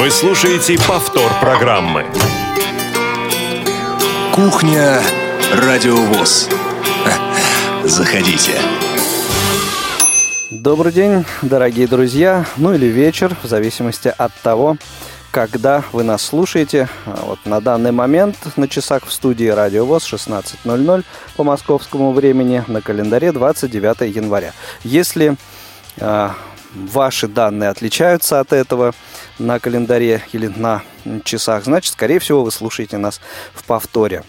Вы слушаете повтор программы. Кухня Радиовоз. Заходите. Добрый день, дорогие друзья, ну или вечер, в зависимости от того, когда вы нас слушаете. А вот на данный момент на часах в студии Радио ВОЗ 16.00 по московскому времени, на календаре 29 января. Если э, ваши данные отличаются от этого на календаре или на часах, значит, скорее всего, вы слушаете нас в повторе.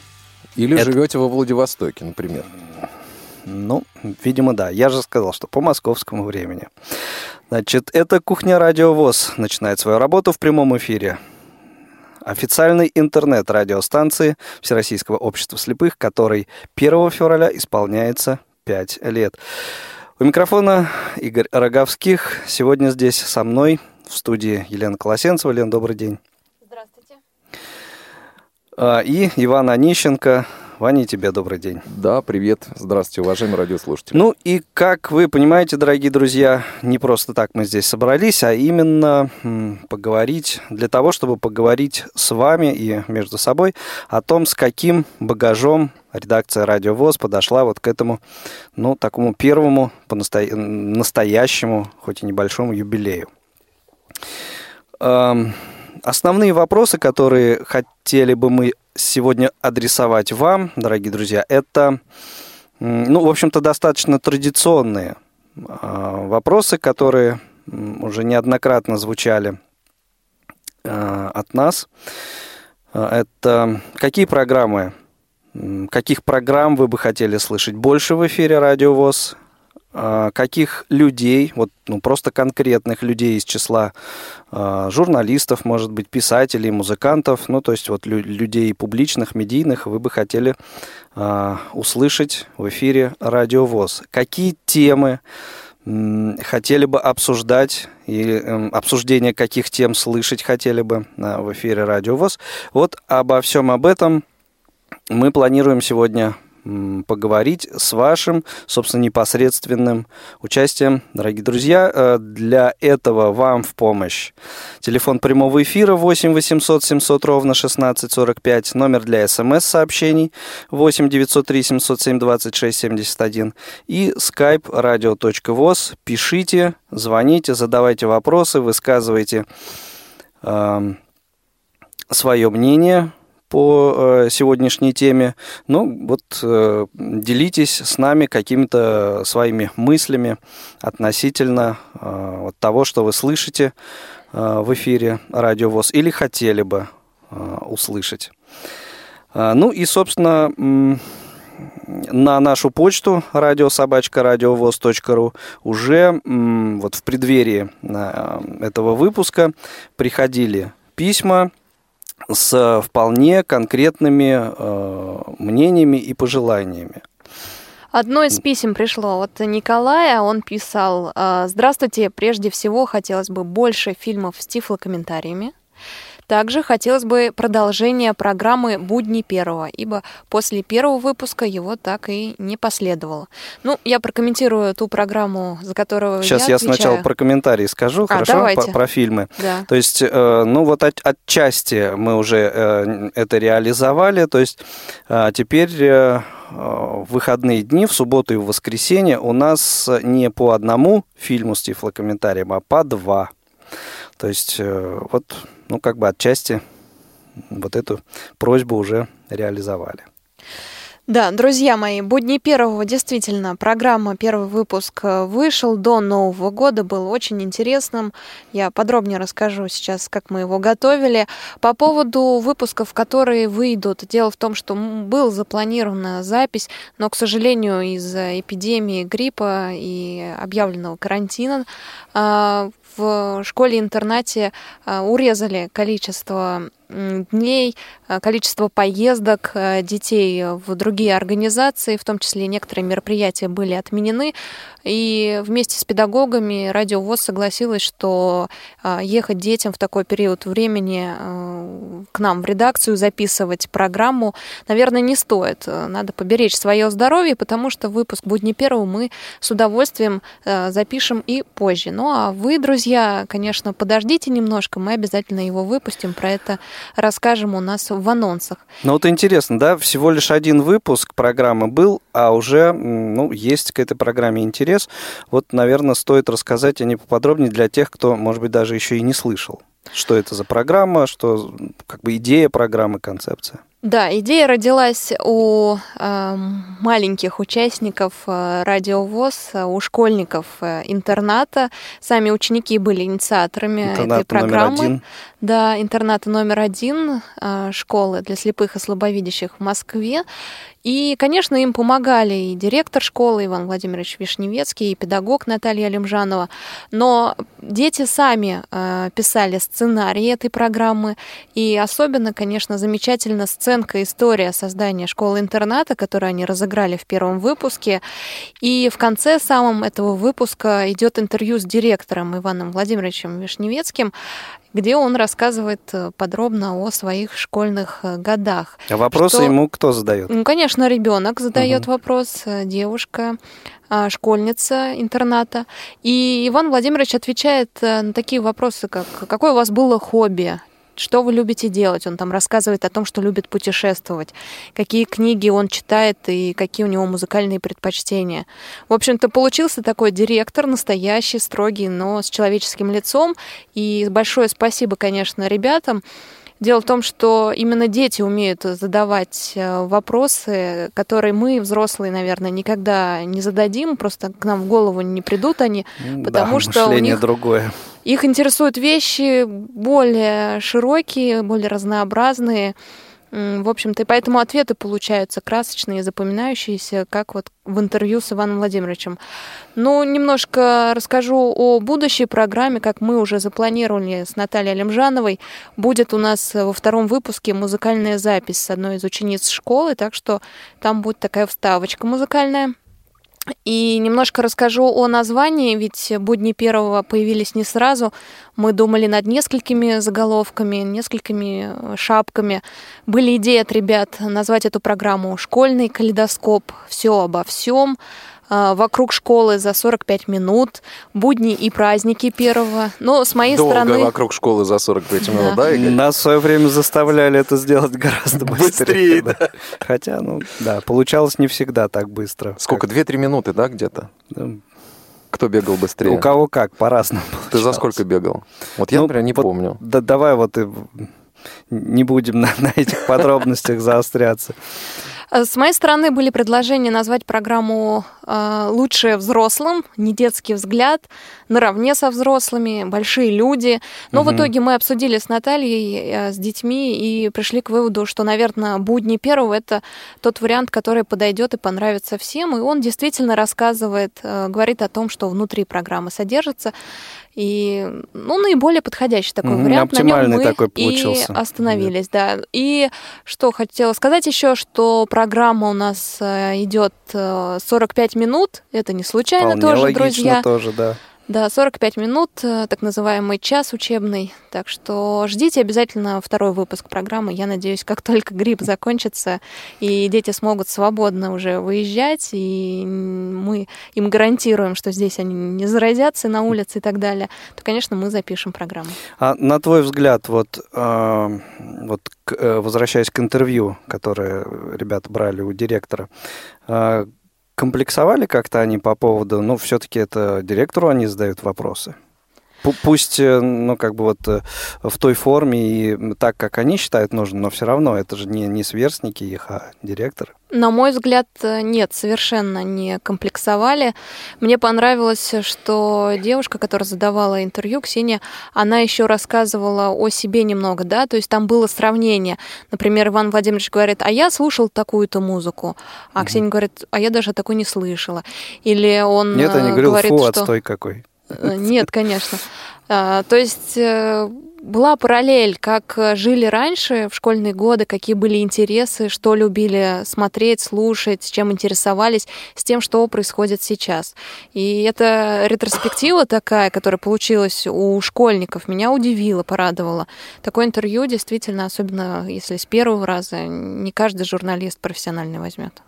Или Это... живете во Владивостоке, например. Ну, видимо, да. Я же сказал, что по московскому времени. Значит, это «Кухня Радио ВОЗ» начинает свою работу в прямом эфире. Официальный интернет радиостанции Всероссийского общества слепых, которой 1 февраля исполняется 5 лет. У микрофона Игорь Роговских. Сегодня здесь со мной в студии Елена Колосенцева. Лен, добрый день. Здравствуйте. А, и Иван Онищенко, Ваня, тебе добрый день. Да, привет. Здравствуйте, уважаемые радиослушатели. Ну и как вы понимаете, дорогие друзья, не просто так мы здесь собрались, а именно поговорить, для того, чтобы поговорить с вами и между собой о том, с каким багажом редакция «Радио ВОЗ» подошла вот к этому, ну, такому первому, по настоящему, хоть и небольшому юбилею. Основные вопросы, которые хотели бы мы сегодня адресовать вам, дорогие друзья, это, ну, в общем-то, достаточно традиционные а, вопросы, которые уже неоднократно звучали а, от нас. А, это какие программы, каких программ вы бы хотели слышать больше в эфире Радио ВОЗ? А, каких людей, вот ну, просто конкретных людей из числа э, журналистов, может быть, писателей, музыкантов, ну, то есть вот лю- людей публичных, медийных вы бы хотели э, услышать в эфире Радио ВОЗ. Какие темы хотели бы обсуждать и э, обсуждение каких тем слышать хотели бы в эфире Радио ВОЗ. Вот обо всем об этом мы планируем сегодня поговорить с вашим, собственно, непосредственным участием. Дорогие друзья, э, для этого вам в помощь телефон прямого эфира 8 800 700 ровно 1645, номер для смс-сообщений 8 903 707 26 71 и skype radio.voz. Пишите, звоните, задавайте вопросы, высказывайте э, свое мнение по э, сегодняшней теме. Ну, вот э, делитесь с нами какими-то своими мыслями относительно э, вот того, что вы слышите в эфире Радио ВОЗ или хотели бы услышать. Ну и, собственно, на нашу почту радиособачка.радиовоз.ру уже вот в преддверии этого выпуска приходили письма с вполне конкретными э, мнениями и пожеланиями. Одно из писем пришло от Николая. Он писал, «Э, «Здравствуйте, прежде всего хотелось бы больше фильмов с тифлокомментариями. Также хотелось бы продолжения программы «Будни первого», ибо после первого выпуска его так и не последовало. Ну, я прокомментирую ту программу, за которую Сейчас я, я сначала про комментарии скажу, а, хорошо, давайте. про, про фильмы. Да. То есть, э, ну вот от, отчасти мы уже э, это реализовали, то есть э, теперь в выходные дни, в субботу и в воскресенье у нас не по одному фильму с тифлокомментарием, а по два. То есть вот ну, как бы отчасти вот эту просьбу уже реализовали. Да, друзья мои, будни первого действительно программа, первый выпуск э, вышел до Нового года, был очень интересным. Я подробнее расскажу сейчас, как мы его готовили. По поводу выпусков, которые выйдут, дело в том, что был запланирована запись, но, к сожалению, из-за эпидемии гриппа и объявленного карантина а, в школе-интернате а, урезали количество дней, а, количество поездок а, детей в другие организации, в том числе некоторые мероприятия были отменены. И вместе с педагогами Радио ВОЗ согласилась, что ехать детям в такой период времени к нам в редакцию записывать программу, наверное, не стоит. Надо поберечь свое здоровье, потому что выпуск «Будни первого» мы с удовольствием запишем и позже. Ну а вы, друзья, конечно, подождите немножко, мы обязательно его выпустим, про это расскажем у нас в анонсах. Ну вот интересно, да, всего лишь один выпуск программы был, а уже ну, есть к этой программе интерес. Вот, наверное, стоит рассказать о ней поподробнее для тех, кто, может быть, даже еще и не слышал. Что это за программа, что как бы идея программы, концепция? Да, идея родилась у э, маленьких участников э, радиовоз, у школьников э, интерната. Сами ученики были инициаторами Интернат этой программы. Номер один. Да, интерната номер один э, школы для слепых и слабовидящих в Москве. И, конечно, им помогали и директор школы Иван Владимирович Вишневецкий, и педагог Наталья Лемжанова. Но дети сами э, писали сценарий этой программы. И особенно, конечно, замечательно сценка история создания школы-интерната, которую они разыграли в первом выпуске. И в конце самом этого выпуска идет интервью с директором Иваном Владимировичем Вишневецким где он рассказывает э, подробно о своих школьных э, годах. А вопросы что... ему кто задает? Ну, конечно, ребенок задает угу. вопрос, э, девушка, а, школьница интерната. И Иван Владимирович отвечает на такие вопросы, как какое у вас было хобби, что вы любите делать. Он там рассказывает о том, что любит путешествовать, какие книги он читает и какие у него музыкальные предпочтения. В общем-то, получился такой директор, настоящий, строгий, но с человеческим лицом. И большое спасибо, конечно, ребятам. Дело в том, что именно дети умеют задавать э, вопросы, которые мы, взрослые, наверное, никогда не зададим, просто к нам в голову не придут они, потому да, что у них другое. Их интересуют вещи более широкие, более разнообразные. В общем-то, и поэтому ответы получаются красочные, запоминающиеся, как вот в интервью с Иваном Владимировичем. Ну, немножко расскажу о будущей программе, как мы уже запланировали с Натальей Лемжановой. Будет у нас во втором выпуске музыкальная запись с одной из учениц школы, так что там будет такая вставочка музыкальная. И немножко расскажу о названии, ведь «Будни первого» появились не сразу. Мы думали над несколькими заголовками, несколькими э, шапками. Были идеи от ребят назвать эту программу «Школьный калейдоскоп», «Все обо всем», вокруг школы за 45 минут, будни и праздники первого. Но с моей Долго стороны... вокруг школы за 45 минут, да, да Игорь? Нас в свое время заставляли это сделать гораздо быстрее. Быстрее, да. Хотя, ну, да, получалось не всегда так быстро. Сколько? 2-3 минуты, да, где-то? Кто бегал быстрее? У кого как, по-разному Ты за сколько бегал? Вот я, ну, например, не вот, помню. Да давай вот и не будем на, на этих подробностях заостряться. С моей стороны были предложения назвать программу э, «Лучшее взрослым», не детский взгляд, наравне со взрослыми, большие люди. Но угу. в итоге мы обсудили с Натальей, э, с детьми и пришли к выводу, что, наверное, «Будни первого» — это тот вариант, который подойдет и понравится всем. И он действительно рассказывает, говорит о том, что внутри программы содержится. И, ну, наиболее подходящий такой mm, вариант. Оптимальный на нем мы такой получился. И остановились, да. да. И что хотела сказать еще, что программа у нас э, идет 45 э, минут. Это не случайно Вполне тоже, логично друзья. тоже, да. Да, 45 минут, э, так называемый час учебный. Так что ждите обязательно второй выпуск программы. Я надеюсь, как только грипп закончится, и дети смогут свободно уже выезжать, и мы им гарантируем, что здесь они не заразятся на улице и так далее, то, конечно, мы запишем программу. А на твой взгляд, вот, э, вот э, возвращаясь к интервью, которое ребята брали у директора, комплексовали как-то они по поводу, ну, все-таки это директору они задают вопросы? Пусть, э, ну, как бы вот э, в той форме и так, как они считают нужным, но все равно это же не, не сверстники их, а директор. На мой взгляд, э, нет, совершенно не комплексовали. Мне понравилось, что девушка, которая задавала интервью, Ксения, она еще рассказывала о себе немного, да, то есть там было сравнение. Например, Иван Владимирович говорит, а я слушал такую-то музыку, а угу. Ксения говорит, а я даже такой не слышала. Или он Нет, я не говорил, говорит, фу, что... отстой какой. Э, нет, конечно. А, то есть э, была параллель, как жили раньше в школьные годы, какие были интересы, что любили смотреть, слушать, чем интересовались, с тем, что происходит сейчас. И эта ретроспектива такая, которая получилась у школьников, меня удивила, порадовала. Такое интервью действительно, особенно если с первого раза, не каждый журналист профессиональный возьмет.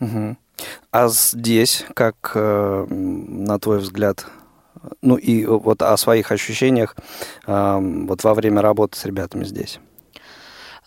Угу. А здесь, как, э, на твой взгляд, ну и вот о своих ощущениях вот во время работы с ребятами здесь.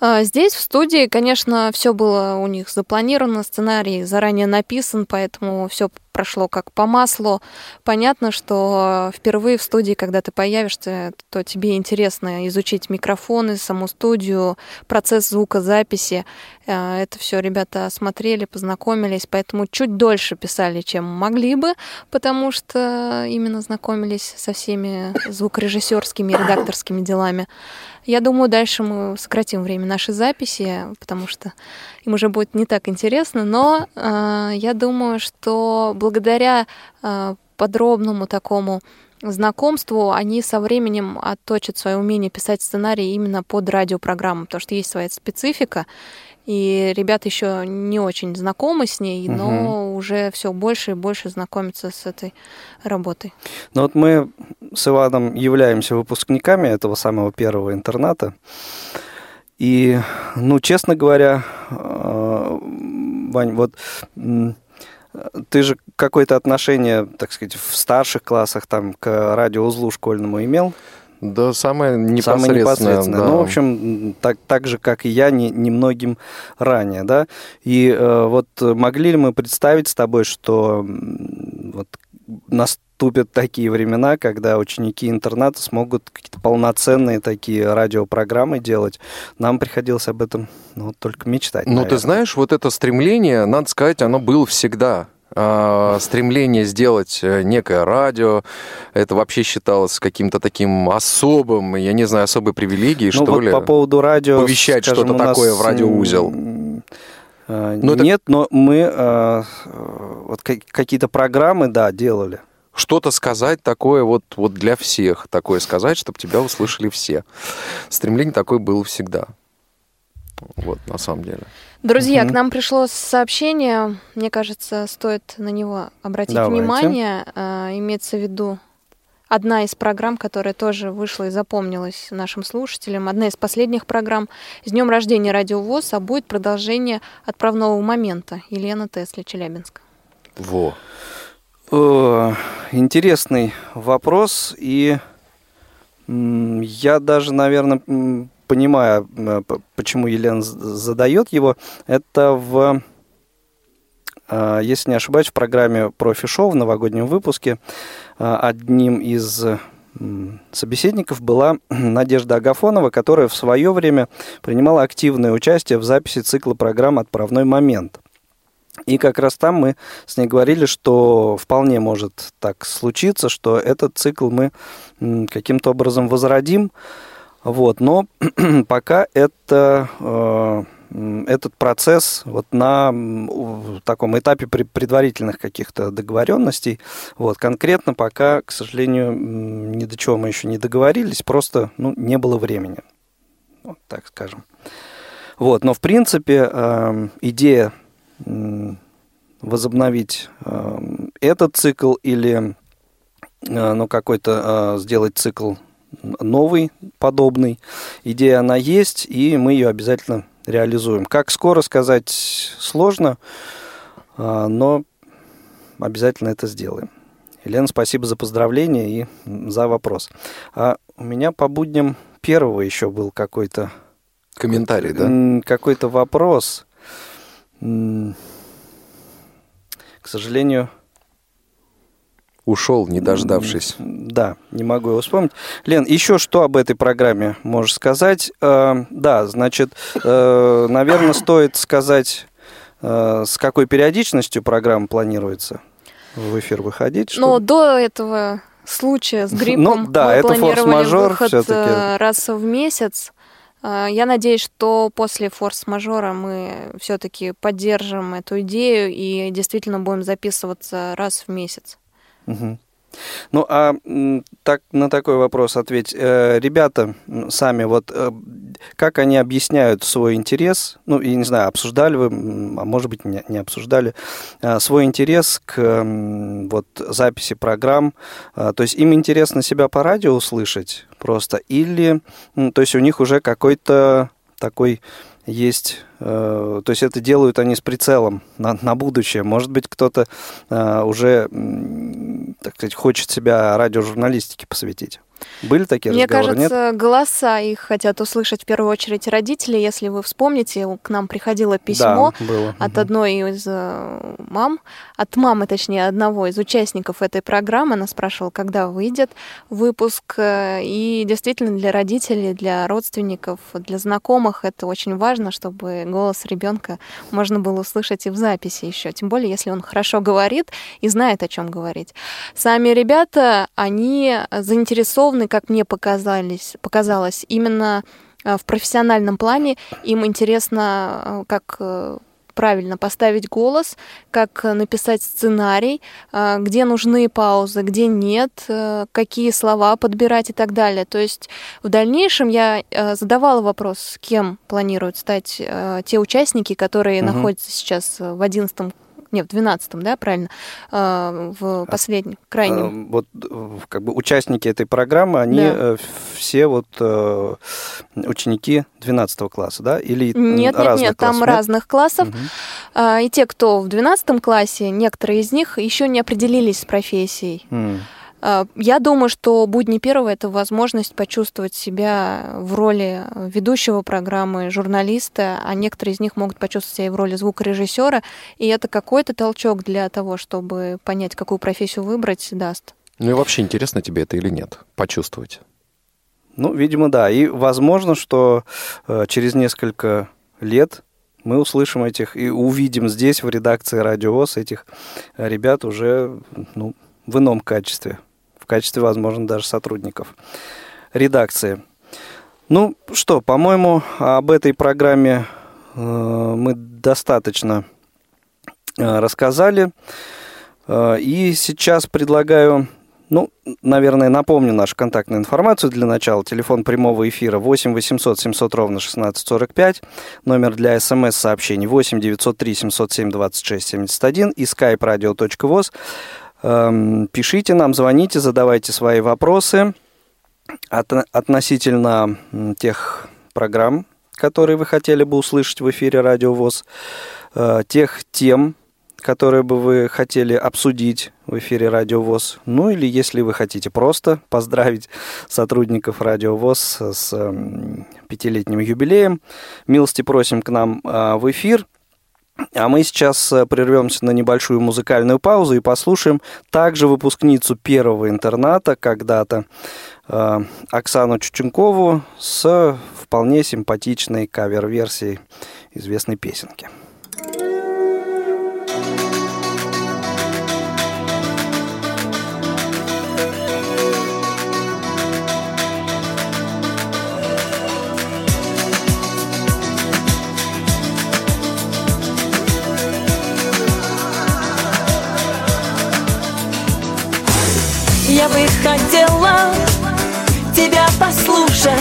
А, здесь, в студии, конечно, все было у них запланировано, сценарий заранее написан, поэтому все прошло как по маслу. Понятно, что впервые в студии, когда ты появишься, то тебе интересно изучить микрофоны, саму студию, процесс звукозаписи. А, это все ребята осмотрели, познакомились, поэтому чуть дольше писали, чем могли бы, потому что именно знакомились со всеми звукорежиссерскими и редакторскими делами. Я думаю, дальше мы сократим время нашей записи, потому что им уже будет не так интересно, но э, я думаю, что благодаря э, подробному такому знакомству они со временем отточат свое умение писать сценарии именно под радиопрограмму, потому что есть своя специфика, и ребята еще не очень знакомы с ней, угу. но уже все больше и больше знакомятся с этой работой. Ну вот мы с Иваном являемся выпускниками этого самого первого интерната. И, ну, честно говоря, э, Вань, вот ты же какое-то отношение, так сказать, в старших классах там к радиоузлу школьному имел? Да, самое непосредственное. Самое непосредственное. Да. Ну, в общем, так, так же, как и я, не, немногим ранее, да. И э, вот могли ли мы представить с тобой, что вот наступят такие времена, когда ученики интерната смогут какие-то полноценные такие радиопрограммы делать. Нам приходилось об этом ну, только мечтать. Ну, ты знаешь, вот это стремление, надо сказать, оно было всегда. А, стремление сделать э, некое радио, это вообще считалось каким-то таким особым, я не знаю, особой привилегией, ну, что вот ли? по поводу радио... Повещать что-то такое в радиоузел. Э, ну, Нет, это... но мы э, вот какие-то программы, да, делали. Что-то сказать такое вот, вот для всех, такое сказать, чтобы тебя услышали все. Стремление такое было всегда. Вот, на самом деле. Друзья, угу. к нам пришло сообщение. Мне кажется, стоит на него обратить Давайте. внимание. А, имеется в виду одна из программ, которая тоже вышла и запомнилась нашим слушателям, одна из последних программ с днем рождения Радиовоз, а будет продолжение отправного момента. Елена Тесли, Челябинск. Во. О, интересный вопрос, и я даже, наверное, понимаю, э, почему Елена задает его, это в, э, если не ошибаюсь, в программе «Профи-шоу» в новогоднем выпуске э, одним из собеседников была Надежда Агафонова, которая в свое время принимала активное участие в записи цикла программ «Отправной момент». И как раз там мы с ней говорили, что вполне может так случиться, что этот цикл мы каким-то образом возродим, вот, но пока это, э, этот процесс вот на таком этапе предварительных каких-то договоренностей, вот, конкретно пока, к сожалению, ни до чего мы еще не договорились, просто ну, не было времени, вот так скажем. Вот, но в принципе э, идея возобновить э, этот цикл или ну, какой-то сделать цикл новый, подобный. Идея она есть, и мы ее обязательно реализуем. Как скоро сказать сложно, но обязательно это сделаем. Елена, спасибо за поздравления и за вопрос. А у меня по будням первого еще был какой-то... Комментарий, да? Какой-то вопрос. К сожалению, ушел, не дождавшись. Да, не могу его вспомнить. Лен, еще что об этой программе можешь сказать? Э, да, значит, э, наверное, стоит сказать, э, с какой периодичностью программа планируется в эфир выходить. Чтобы... Но до этого случая с гриппом ну, да, мы это планировали выход э, раз в месяц. Э, я надеюсь, что после форс-мажора мы все-таки поддержим эту идею и действительно будем записываться раз в месяц. Угу. Ну, а так, на такой вопрос ответь. Э, ребята сами, вот э, как они объясняют свой интерес, ну, я не знаю, обсуждали вы, а может быть, не, не обсуждали, э, свой интерес к вот записи программ, то есть им интересно себя по радио услышать просто, или, то есть у них уже какой-то такой есть, то есть это делают они с прицелом на, на будущее. Может быть, кто-то э, уже, так сказать, хочет себя радиожурналистике посвятить. Были такие Мне разговоры? кажется, нет? голоса их хотят услышать в первую очередь родители. Если вы вспомните, к нам приходило письмо да, было. от одной из э, мам, от мамы, точнее, одного из участников этой программы. Она спрашивала, когда выйдет выпуск. Э, и действительно для родителей, для родственников, для знакомых это очень важно, чтобы голос ребенка можно было услышать и в записи еще. Тем более, если он хорошо говорит и знает, о чем говорить. Сами ребята, они заинтересованы как мне показались, показалось, именно э, в профессиональном плане. Им интересно, э, как э, правильно поставить голос, как написать сценарий, э, где нужны паузы, где нет, э, какие слова подбирать и так далее. То есть в дальнейшем я э, задавала вопрос, с кем планируют стать те участники, которые угу. находятся сейчас в 11 не, в 12-м, да, правильно, а, в а, последнем, крайнем. А, вот э, как бы участники этой программы, они да. Э, все вот э, ученики 12 класса, да, или Нет, нет, нет, там нет? разных классов. Угу. И те, кто в 12 классе, некоторые из них еще не определились с профессией. Угу. А, я думаю, что будни первого это возможность почувствовать себя в роли ведущего программы, журналиста, а некоторые из них могут почувствовать себя и в роли звукорежиссера, и это какой-то толчок для того, чтобы понять, какую профессию выбрать, даст. Ну и вообще интересно тебе это или нет, почувствовать? Ну, видимо, да. И возможно, что э, через несколько лет мы услышим этих и увидим здесь, в редакции Радио ВОЗ, этих ребят уже ну, в ином качестве качестве, возможно, даже сотрудников редакции. Ну что, по-моему, об этой программе э, мы достаточно э, рассказали. Э, и сейчас предлагаю, ну, наверное, напомню нашу контактную информацию для начала. Телефон прямого эфира 8 800 700 ровно 1645. Номер для смс-сообщений 8 903 707 26 71 и skype radio.voz. Эм, пишите нам, звоните, задавайте свои вопросы относительно тех программ, которые вы хотели бы услышать в эфире Радио ВОЗ, э, тех тем, которые бы вы хотели обсудить в эфире Радио ВОЗ. Ну или если вы хотите просто поздравить сотрудников Радио ВОЗ с эм, пятилетним юбилеем, милости просим к нам э, в эфир – а мы сейчас э, прервемся на небольшую музыкальную паузу и послушаем также выпускницу первого интерната когда-то э, Оксану Чученкову с вполне симпатичной кавер-версией известной песенки. Хотела тебя послушать.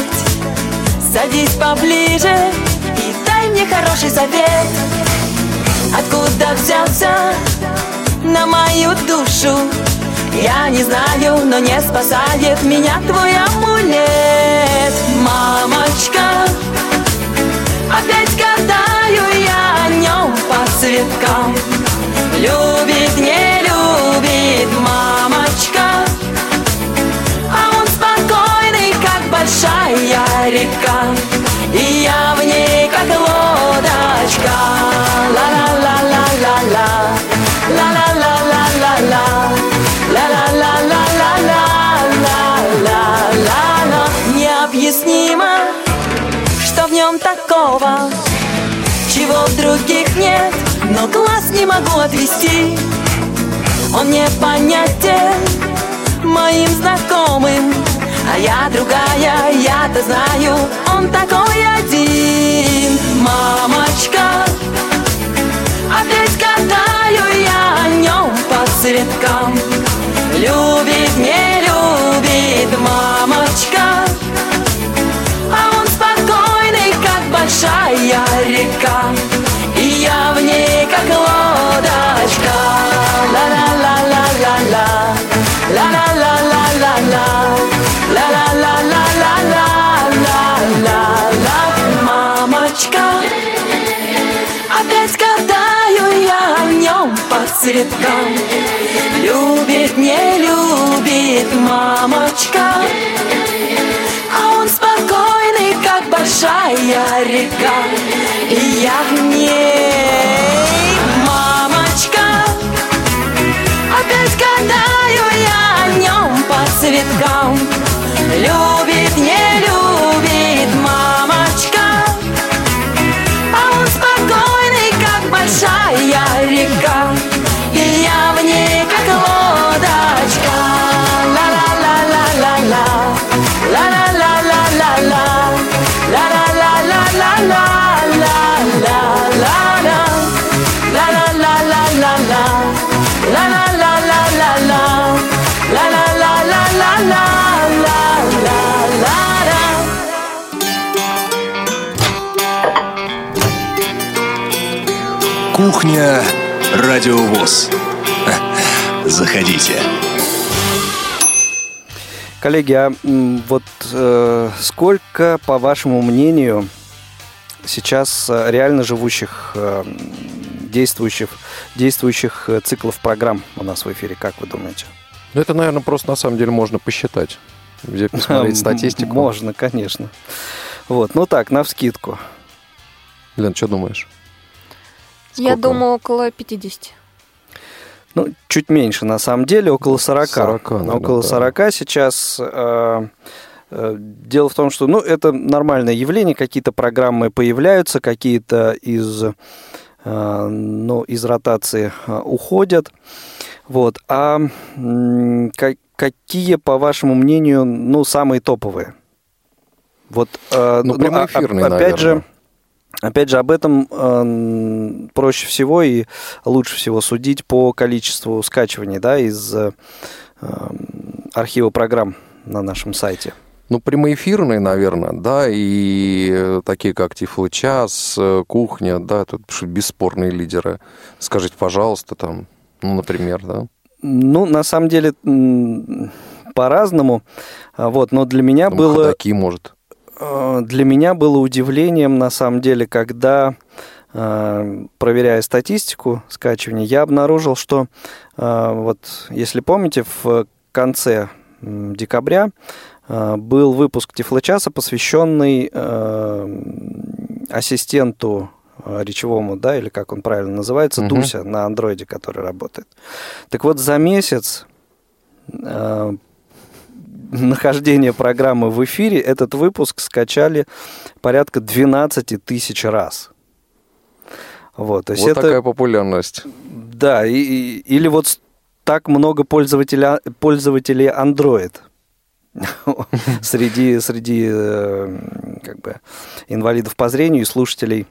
Садись поближе и дай мне хороший совет. Откуда взялся на мою душу? Я не знаю, но не спасает меня твой амулет. Мамочка, опять гадаю я о нем по цветкам. Любит, не река, и я в ней как лодочка. Ла-ла-ла-ла-ла-ла, ла-ла-ла-ла-ла-ла, ла-ла-ла-ла-ла-ла-ла-ла. Необъяснимо, что в нем такого, чего в других нет, но глаз не могу отвести. Он не понятен я другая, я-то знаю, он такой один. Мамочка, опять катаю я о нем по цветкам. Любит, не любит мамочка, а он спокойный, как большая река. Цветкам. Любит, не любит мамочка, а он спокойный, как большая река. И я в ней, мамочка, опять катаю я в нем по цветкам. Любит, не Кухня Радиовоз. Заходите. Коллеги, а вот э, сколько, по вашему мнению, сейчас э, реально живущих, э, действующих, действующих э, циклов программ у нас в эфире, как вы думаете? Ну, это, наверное, просто на самом деле можно посчитать. Взять, посмотреть статистику. Можно, конечно. Вот, ну так, на вскидку. Лен, что думаешь? Я Сколько? думаю, около 50. Ну, чуть меньше, на самом деле, около 40. 40, наверное, около да. 40 сейчас. э, э, Дело в том, что, ну, это нормальное явление, какие-то программы появляются, какие-то из, э, ну, из ротации э, уходят. Вот. А м, ка- какие, по вашему мнению, ну, самые топовые? Вот, э, Ну, а- прямоэфирные, а- опять же, наверное. Опять же, об этом э, проще всего и лучше всего судить по количеству скачиваний да, из э, архива программ на нашем сайте. Ну, прямоэфирные, наверное, да, и такие, как Тифло Час, э, Кухня, да, тут бесспорные лидеры. Скажите, пожалуйста, там, ну, например, да. Ну, на самом деле, по-разному. А, Вот, но для меня Там было... ходаки, может. Э, Для меня было удивлением, на самом деле, когда, э, проверяя статистику скачивания, я обнаружил, что, э, вот, если помните, в конце декабря был выпуск Тифлочаса, посвященный ассистенту речевому, да, или как он правильно называется, Мгм. Дуся на андроиде, который работает. Так вот, за месяц нахождения программы в эфире этот выпуск скачали порядка 12 тысяч раз. Вот, то есть Вот это, такая популярность. да, и, и- или вот так много пользователя, пользователей Android среди, среди э, как бы инвалидов по зрению и слушателей.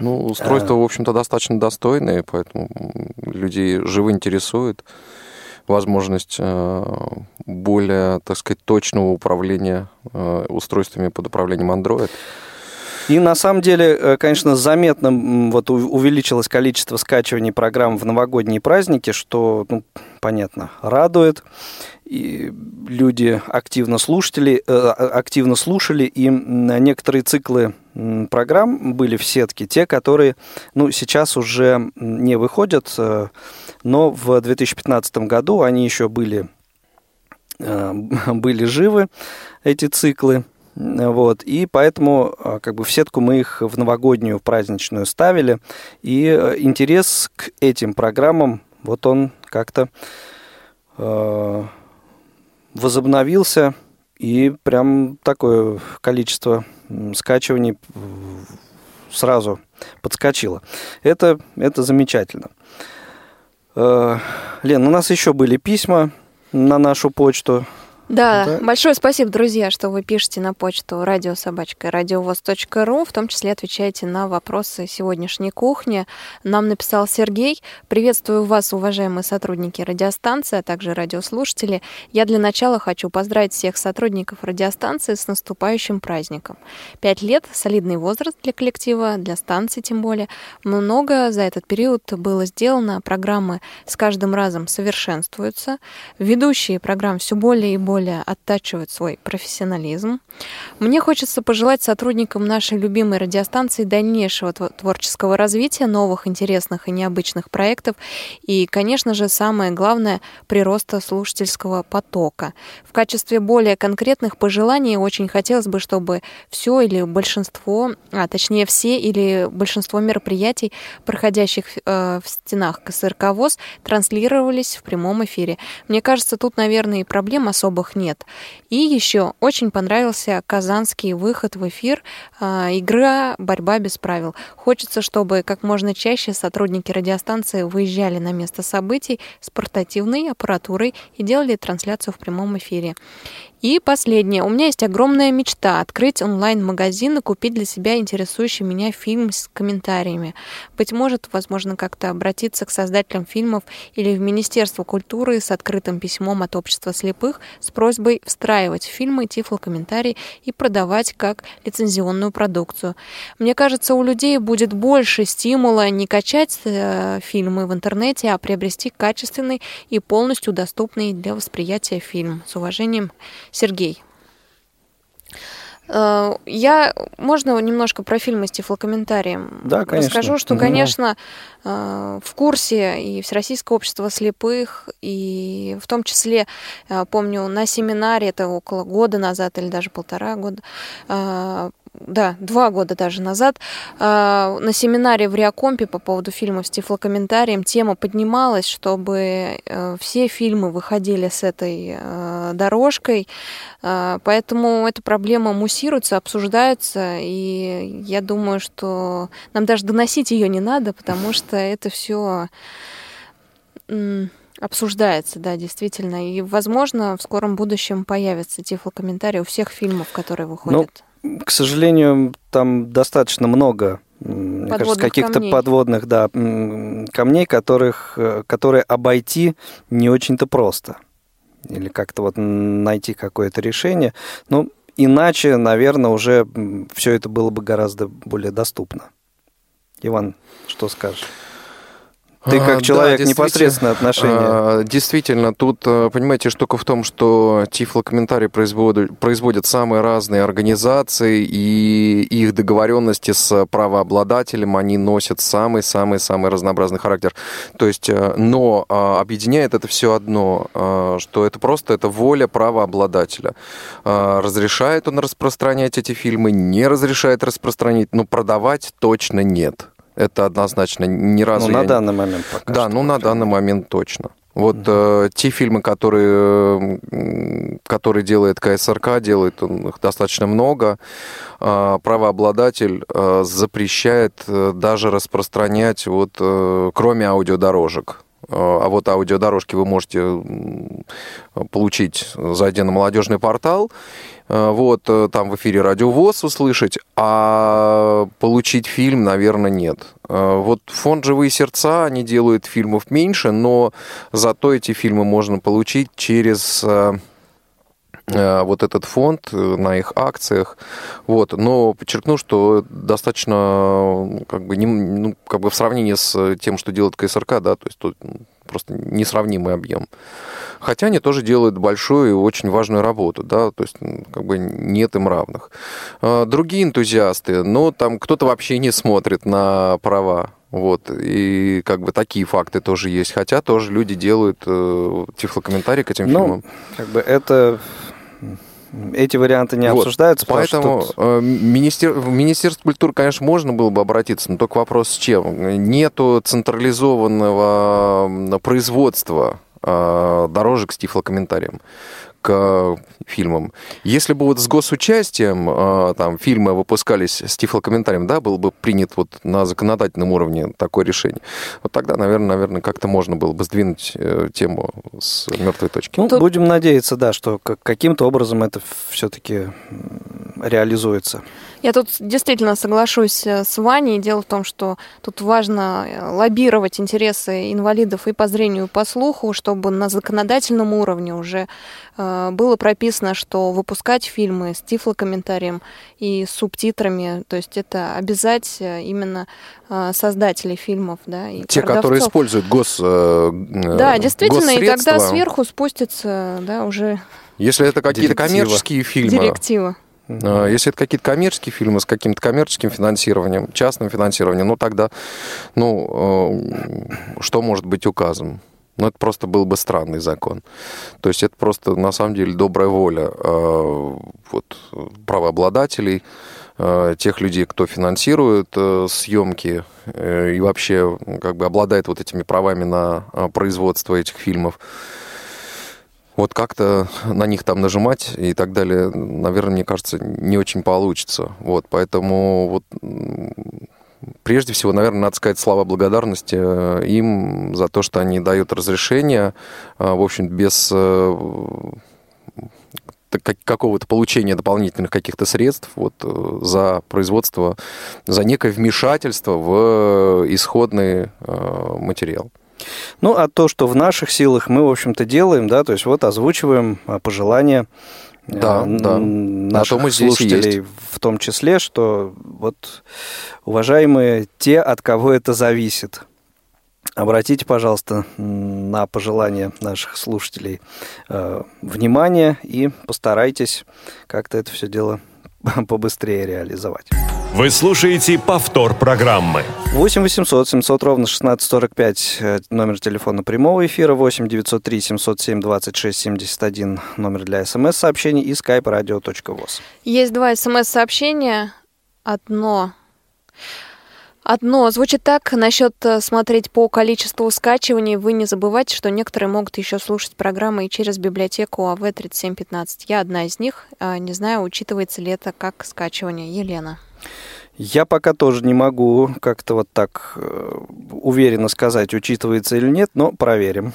Ну, устройства, в общем-то, достаточно достойные, поэтому людей живо интересует возможность э, более, так сказать, точного управления э, устройствами под управлением Android. И на самом деле, э, конечно, заметно вот увеличилось количество скачиваний программ в новогодние праздники, что, ну, понятно, радует. И люди активно слушали, э, а- активно слушали, и некоторые циклы программ были в сетке, те, которые, ну, сейчас уже не выходят, но в 2015 году они еще были э, были живы, эти циклы. Вот, и поэтому э, как бы в сетку мы их в новогоднюю, в праздничную ставили. И э, интерес к этим программам, вот он как-то э, возобновился. И прям такое количество скачиваний сразу подскочило. Это, это замечательно. Э, Лен, у нас еще были письма на нашу почту. Да, Да. большое спасибо, друзья, что вы пишете на почту радиособачка радиовоз.ру, в том числе отвечаете на вопросы сегодняшней кухни. Нам написал Сергей. Приветствую вас, уважаемые сотрудники радиостанции, а также радиослушатели. Я для начала хочу поздравить всех сотрудников радиостанции с наступающим праздником. Пять лет – солидный возраст для коллектива, для станции тем более. Много за этот период было сделано, программы с каждым разом совершенствуются. Ведущие программ все более и более оттачивают свой профессионализм. Мне хочется пожелать сотрудникам нашей любимой радиостанции дальнейшего тво- творческого развития, новых интересных и необычных проектов и, конечно же, самое главное, прироста слушательского потока. В качестве более конкретных пожеланий очень хотелось бы, чтобы все или большинство, а точнее все или большинство мероприятий, проходящих э, в стенах КСРК ВОЗ, транслировались в прямом эфире. Мне кажется, тут, наверное, и проблем особых нет. И еще очень понравился казанский выход в эфир а, игра «Борьба без правил». Хочется, чтобы как можно чаще сотрудники радиостанции выезжали на место событий с портативной аппаратурой и делали трансляцию в прямом эфире. И последнее. У меня есть огромная мечта открыть онлайн-магазин и купить для себя интересующий меня фильм с комментариями. Быть может, возможно, как-то обратиться к создателям фильмов или в Министерство культуры с открытым письмом от общества слепых с просьбой встраивать в фильмы тифлокомментарии и продавать как лицензионную продукцию. Мне кажется, у людей будет больше стимула не качать э, фильмы в интернете, а приобрести качественный и полностью доступный для восприятия фильм. С уважением, Сергей. Э, Я, можно немножко про фильмы с тифлокомментарием? Да, конечно. Расскажу, что, конечно, э, в курсе и Всероссийское общество слепых, и в том числе, э, помню, на семинаре, это около года назад или даже полтора года, да, два года даже назад, э, на семинаре в Реакомпе по поводу фильмов с тифлокомментарием тема поднималась, чтобы э, все фильмы выходили с этой э, дорожкой, Э, поэтому эта проблема муссируется, обсуждается, и я думаю, что нам даже доносить ее не надо, потому что это все обсуждается, да, действительно. И, возможно, в скором будущем появятся тифлокомментарии у всех фильмов, которые выходят. К сожалению, там достаточно много мне кажется, каких-то камней. подводных да, камней, которых, э, которые обойти не очень-то просто. Или как-то вот найти какое-то решение. Ну, иначе, наверное, уже все это было бы гораздо более доступно. Иван, что скажешь? Ты А, как да, человек действительно. непосредственное отношение. А, Действительно, тут, э, понимаете, штука в том, что тифлокомментарии производят, производят самые разные организации, и их договоренности с правообладателем, они носят самый-самый-самый разнообразный характер. То есть, э, но а, объединяет это все одно, а, что это просто это воля правообладателя. А, Разрешает он распространять эти фильмы, не разрешает распространить, но продавать точно нет. Это однозначно ни разу ну, на данный момент пока да, ну на данный момент точно. Вот э, те фильмы, которые, которые делает КСРК, делает он их достаточно много. Э, правообладатель э, запрещает э, даже распространять, вот, э, кроме аудиодорожек. А вот аудиодорожки вы можете получить, зайдя на молодежный портал. Э, Вот, э, там в эфире Радио ВОЗ услышать, а получить фильм, наверное, нет. Э, Вот фонд «Живые сердца», они делают фильмов меньше, но зато эти фильмы можно получить через вот этот фонд э, на их акциях. Вот. Но подчеркну, что достаточно э, как бы, не, ну, как бы в сравнении с тем, что делает КСРК, да, то есть тут просто несравнимый объем. Хотя они тоже делают большую и очень важную работу, да, то есть как бы нет им равных. Другие энтузиасты, ну, там кто-то вообще не смотрит на права, вот, и как бы такие факты тоже есть, хотя тоже люди делают э, тифлокомментарии к этим Ну, фильмам. Как бы это... Эти варианты не Вот, обсуждаются, что Поэтому тут- э, министер... в Министерство культуры, конечно, можно было бы обратиться, но только вопрос с чем? Нету централизованного производства э, дорожек с тифлокомментарием. К фильмам. Если бы вот с госучастием э, там фильмы выпускались с тифлокомментарием, да, был бы принят вот на законодательном уровне такое решение, вот тогда, наверное, наверное, как-то можно было бы сдвинуть э, тему с мертвой точки. Ну, Тут- будем надеяться, да, что как- каким-то образом это все-таки реализуется. Я тут действительно соглашусь э, с Ваней. Дело в том, что тут важно э, лоббировать интересы инвалидов и по зрению, и по слуху, чтобы на законодательном уровне уже э, было прописано, что выпускать фильмы с тифлокомментарием и с субтитрами, то есть это обязать именно создателей фильмов, да, и Те, которые продавцов. используют гос, Да, действительно, и тогда сверху спустится, да, уже Если это какие-то коммерческие фильмы, директива. А, Если это какие-то коммерческие фильмы с каким-то коммерческим финансированием, частным финансированием, ну тогда, ну, э, что может быть указом? Ну, это просто был бы странный закон. То есть это просто, на самом деле, добрая воля э, вот, правообладателей, э, тех людей, кто финансирует э, съемки э, и вообще как бы обладает вот этими правами на э, производство этих фильмов. Вот как-то на них там нажимать и так далее, наверное, мне кажется, не очень получится. Вот, поэтому вот прежде всего, наверное, надо сказать слова благодарности э, им за то, что они дают разрешение, э, в общем, без э, какого-то получения дополнительных каких-то средств вот, за производство, за некое вмешательство в исходный материал. Ну, а то, что в наших силах мы, в общем-то, делаем, да, то есть вот озвучиваем а, пожелания э, Да, да. наших На то слушателей, есть. в том числе, что вот, уважаемые, те, от кого это зависит, обратите, пожалуйста, на пожелания наших слушателей э, внимание и постарайтесь как-то это все дело побыстрее реализовать. Вы слушаете повтор программы. 8 800 700 ровно 1645 э, номер телефона прямого эфира, 8 903 707 26 71 номер для смс-сообщений и skype radio.voz. Есть два смс-сообщения. Одно. Одно звучит так. Насчет э, смотреть по количеству скачиваний, вы не забывайте, что некоторые могут еще слушать программы и через библиотеку АВ 3715. Я одна из них. А, Не знаю, учитывается ли это как скачивание. Елена. Я пока тоже не могу как-то вот так э, уверенно сказать, учитывается или нет, но проверим.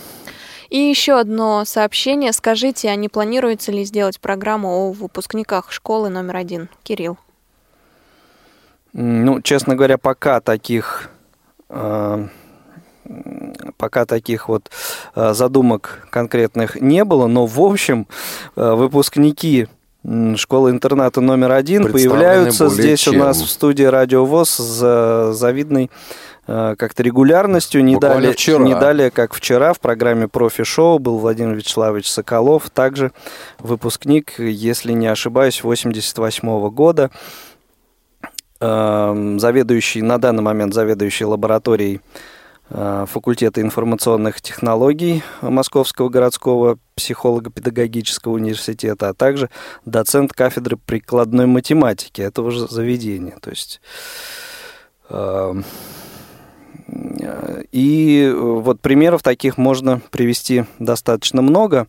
И еще одно сообщение. Скажите, а не планируется ли сделать программу о выпускниках школы номер один? Кирилл. Ну, честно говоря, пока таких э, пока таких вот э, задумок конкретных не было, но в общем э, выпускники школы-интерната номер один появляются здесь у чем. нас в студии Радио ВОЗ с завидной как-то регулярностью. Не Буквально далее, вчера. не далее, как вчера в программе «Профи-шоу» был Владимир Вячеславович Соколов, также выпускник, если не ошибаюсь, 88 года эм, заведующий, на данный момент заведующий лабораторией э, факультета информационных технологий Московского городского психолого-педагогического университета, а также доцент кафедры прикладной математики этого же заведения. То есть эм, э, и вот примеров таких можно привести достаточно много.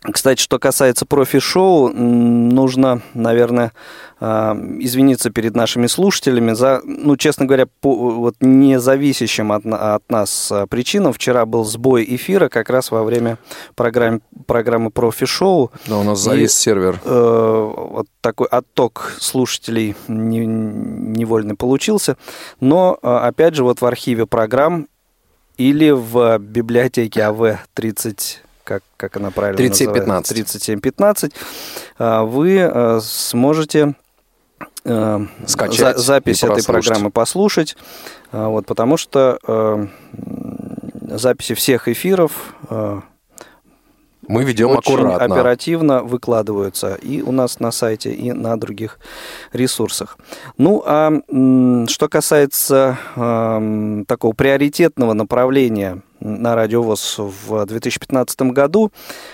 Кстати, что касается профи-шоу, нужно, наверное, а, извиниться перед нашими слушателями за, ну, честно говоря, по вот независящим от, от нас а, причинам. Вчера был сбой эфира как раз во время программ, программы профи-шоу. Да, у нас И- завис сервер. Э, вот такой отток слушателей не- невольно получился. Но, э, опять же, вот в архиве программ или в библиотеке АВ-30, как, как она правильно 3715. называется? 3715, э, вы э, сможете э, Скачать за- запись этой программы послушать, э, вот, потому что э, записи всех эфиров э, Мы ведем очень аккуратно. оперативно выкладываются и у нас на сайте, и на других ресурсах. Ну, а что касается ам, такого приоритетного направления на радиовоз в 2015 году,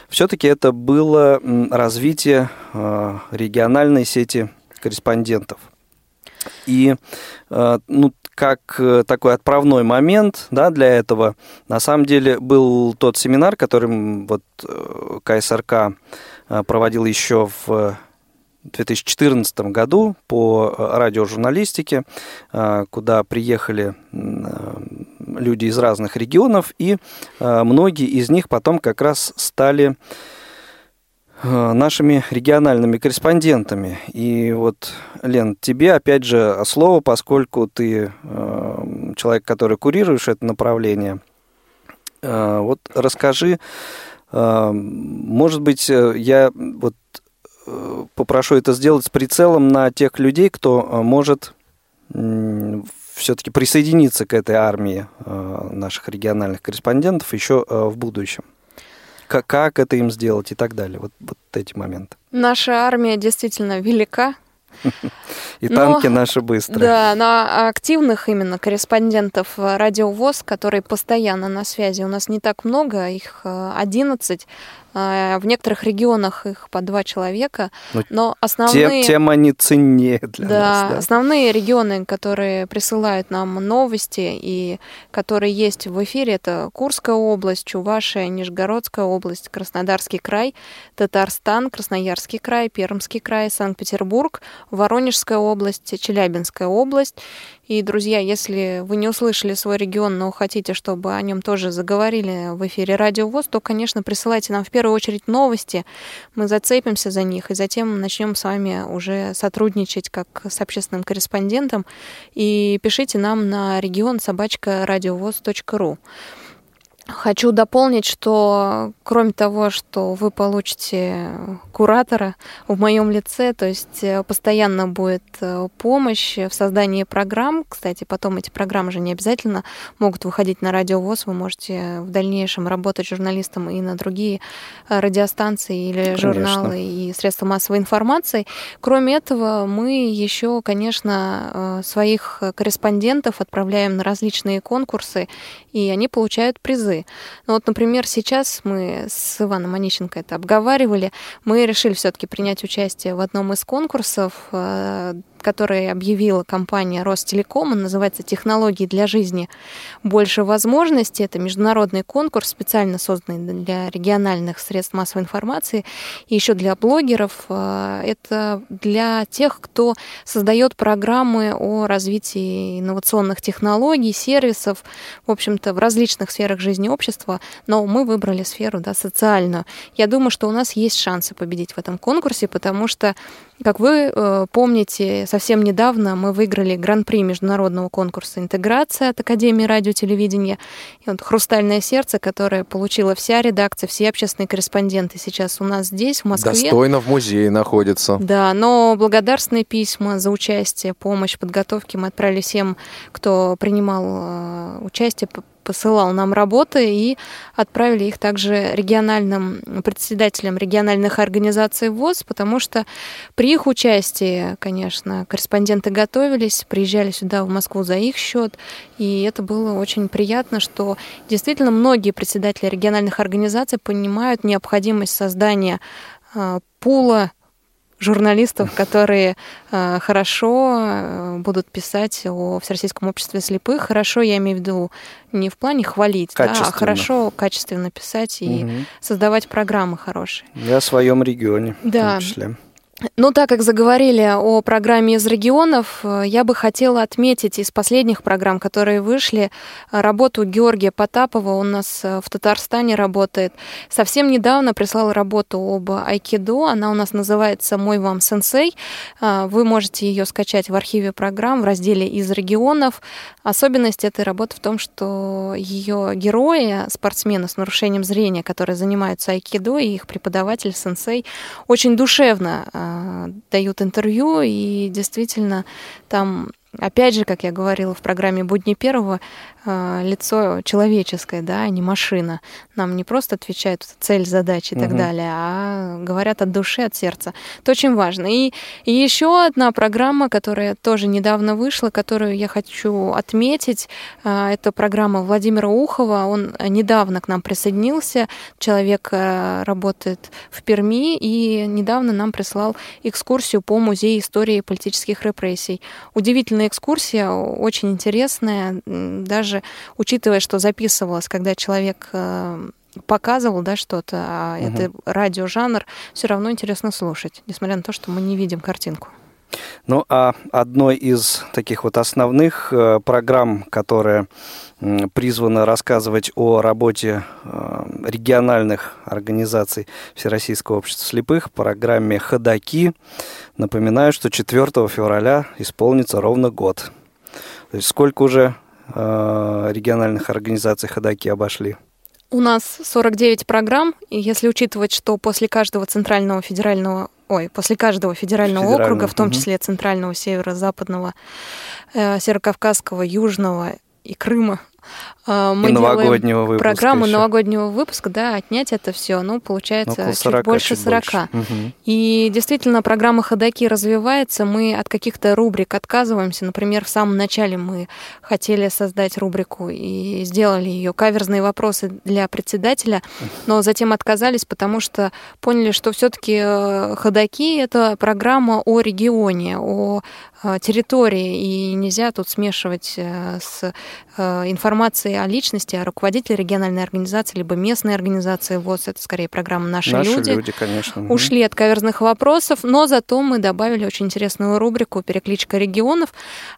все-таки это было развитие а, региональной сети корреспондентов. И, э, ну, как э, такой отправной момент да, для этого, на самом деле был тот семинар, который вот э, КСРК э, проводил еще в 2014 году по радиожурналистике, куда приехали люди из разных регионов, и многие из них потом как раз стали Э, нашими региональными корреспондентами. И вот, Лен, тебе опять же слово, поскольку ты э, человек, который курируешь это направление. Э, вот расскажи, может быть, я вот попрошу это сделать с прицелом на тех людей, кто может все-таки присоединиться к этой армии наших региональных корреспондентов еще в будущем как, как это им сделать и так далее. Вот, вот эти моменты. Наша армия действительно велика. И танки наши быстрые. Да, на активных именно корреспондентов радиовоз, которые постоянно на связи, у нас не так много, их 11. А, в некоторых регионах их по два человека, ну, но основные... Тем, тем они ценнее для да, нас. Да, основные регионы, которые присылают нам новости и которые есть в эфире, это Курская область, Чувашия, Нижегородская область, Краснодарский край, Татарстан, Красноярский край, Пермский край, Санкт-Петербург, Воронежская область, Челябинская область. И, друзья, если вы не услышали свой регион, но хотите, чтобы о нем тоже заговорили в эфире Радио ВОЗ, то, конечно, присылайте нам в первую очередь новости. Мы зацепимся за них, и затем начнем с вами уже сотрудничать как с общественным корреспондентом. И пишите нам на регион собачка радиовоз.ру. Хочу дополнить, что кроме того, что вы получите куратора в моем лице, то есть э, постоянно будет э, помощь в создании программ. Кстати, потом эти программы же не обязательно могут выходить на радиовоз. Вы можете в дальнейшем работать журналистом и на другие э, радиостанции или конечно. журналы и средства массовой информации. Кроме этого, мы еще, конечно, своих корреспондентов отправляем на различные конкурсы, и они получают призы призы. Ну вот, например, сейчас мы с Иваном Онищенко это обговаривали, мы решили все-таки принять участие в одном из конкурсов э, который объявила компания Ростелеком, он называется «Технологии для жизни. Больше возможностей». Это международный конкурс, специально созданный для региональных средств массовой информации и еще для блогеров. Э, это для тех, кто создает программы о развитии инновационных технологий, сервисов, в общем-то, в различных сферах жизни общества, но мы выбрали сферу да, социальную. Я думаю, что у нас есть шансы победить в этом конкурсе, потому что как вы э, помните, совсем недавно мы выиграли гран-при международного конкурса «Интеграция» от Академии радио и телевидения. И вот «Хрустальное сердце», которое получила вся редакция, все общественные корреспонденты сейчас у нас здесь, в Москве. Достойно в музее находится. Да, но благодарственные письма за участие, помощь, подготовки мы отправили всем, кто принимал э, участие посылал нам работы и отправили их также региональным председателям региональных организаций ВОЗ, потому что при их участии, конечно, корреспонденты готовились, приезжали сюда, в Москву за их счет, и это было очень приятно, что действительно многие председатели региональных организаций понимают необходимость создания а, пула журналистов, которые э, хорошо э, будут писать о Всероссийском обществе слепых. Хорошо, я имею в виду не в плане хвалить, да, а хорошо, качественно писать и угу. создавать программы хорошие. Я о своем регионе да. в том числе. Ну, так как заговорили о программе из регионов, э, я бы хотела отметить из последних программ, которые вышли, э, работу Георгия Потапова. Он у нас э, в Татарстане работает. Совсем недавно прислал работу об айкидо. Она у нас называется «Мой вам сенсей». Вы можете ее скачать в архиве программ в разделе «Из регионов». Особенность этой работы в том, что ее герои, спортсмены с нарушением зрения, которые занимаются айкидо, и их преподаватель, сенсей, очень душевно дают интервью, и действительно там Опять же, как я говорила в программе «Будни первого», а, лицо человеческое, да, а не машина. Нам не просто отвечают цель, задачи и угу. так далее, а говорят от души, от сердца. Это очень важно. И, и еще одна программа, которая тоже недавно вышла, которую я хочу отметить, а, это программа Владимира Ухова. Он недавно к нам присоединился. Человек э, работает в Перми и недавно нам прислал экскурсию по музею истории политических репрессий. Удивительный определенная экскурсия, очень интересная, даже учитывая, что записывалась, когда человек э, показывал, да, что-то, а угу. это радиожанр, все равно интересно слушать, несмотря на то, что мы не видим картинку. Ну, а одной из таких вот основных э, программ, которая призвана рассказывать о работе э, региональных организаций Всероссийского общества слепых, программе «Ходоки». Напоминаю, что 4 февраля исполнится ровно год. То есть сколько уже э, региональных организаций «Ходоки» обошли? У нас 49 программ, и если учитывать, что после каждого центрального федерального ой, после каждого федерального, федерального округа, в том угу. числе центрального, северо-западного, э, северокавказского, южного и Крыма, мы и новогоднего выпуска программу еще. новогоднего выпуска, да, отнять это все, ну, получается ну, 40, чуть больше чуть 40. Больше. Угу. И действительно, программа «Ходоки» развивается, мы от каких-то рубрик отказываемся. Например, в самом начале мы хотели создать рубрику и сделали ее «Каверзные вопросы для председателя», но затем отказались, потому что поняли, что все-таки э, «Ходоки» — это программа о регионе, о э, территории, и нельзя тут смешивать э, с информацией о личности, о руководителе региональной организации, либо местной организации ВОЗ. Это скорее программа «Наши, Наши люди». люди конечно. Ушли от каверзных вопросов, но зато мы добавили очень интересную рубрику «Перекличка регионов».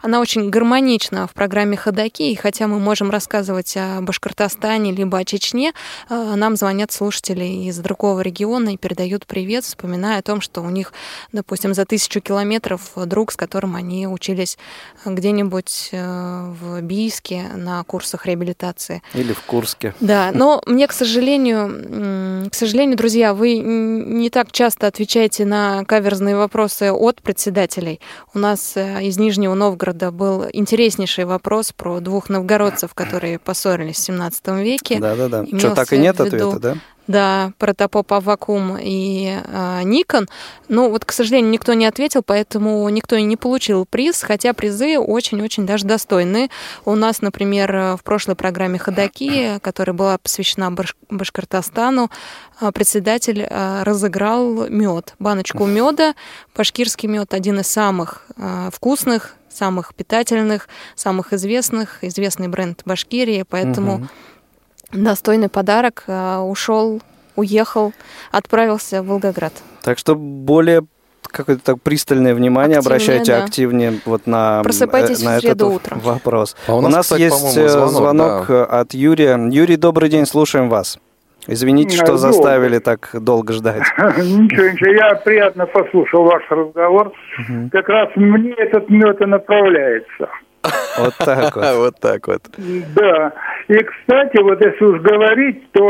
Она очень гармонична в программе «Ходоки», и хотя мы можем рассказывать о Башкортостане либо о Чечне, э, нам звонят слушатели из другого региона и передают привет, вспоминая о том, что у них, допустим, за тысячу километров друг, с которым они учились где-нибудь э, в Бийске на курсах реабилитации. Или в Курске. Да, но мне, к сожалению, к сожалению, друзья, вы не так часто отвечаете на каверзные вопросы от председателей. У нас э, из Нижнего Новгорода был интереснейший вопрос про двух новгородцев, которые поссорились в 17 веке. Да-да-да. Что, так и нет ответа, да? Да, протопоп Авакум и э, Никон. Ну, вот, к сожалению, никто не ответил, поэтому никто и не получил приз, хотя призы очень-очень даже достойны. У нас, например, в прошлой программе «Ходоки», которая была посвящена Баш Башкортостану, председатель э, разыграл мед, баночку меда. Башкирский мед один из самых э, вкусных, самых питательных, самых известных, известный бренд Башкирии, поэтому... Угу достойный подарок, э, ушел, уехал, отправился в Волгоград. Так что более какое-то так пристальное внимание активнее, обращайте да. активнее вот на, Просыпайтесь на этот утром. вопрос. А у нас, у нас кстати, есть э, звонок, звонок да. от Юрия. Юрий, добрый день, слушаем вас. Извините, что заставили так долго ждать. Ничего, ничего, я приятно послушал ваш разговор. Как раз мне этот мед и направляется. Вот так вот. Вот так вот. Да. И, кстати, вот если уж говорить, то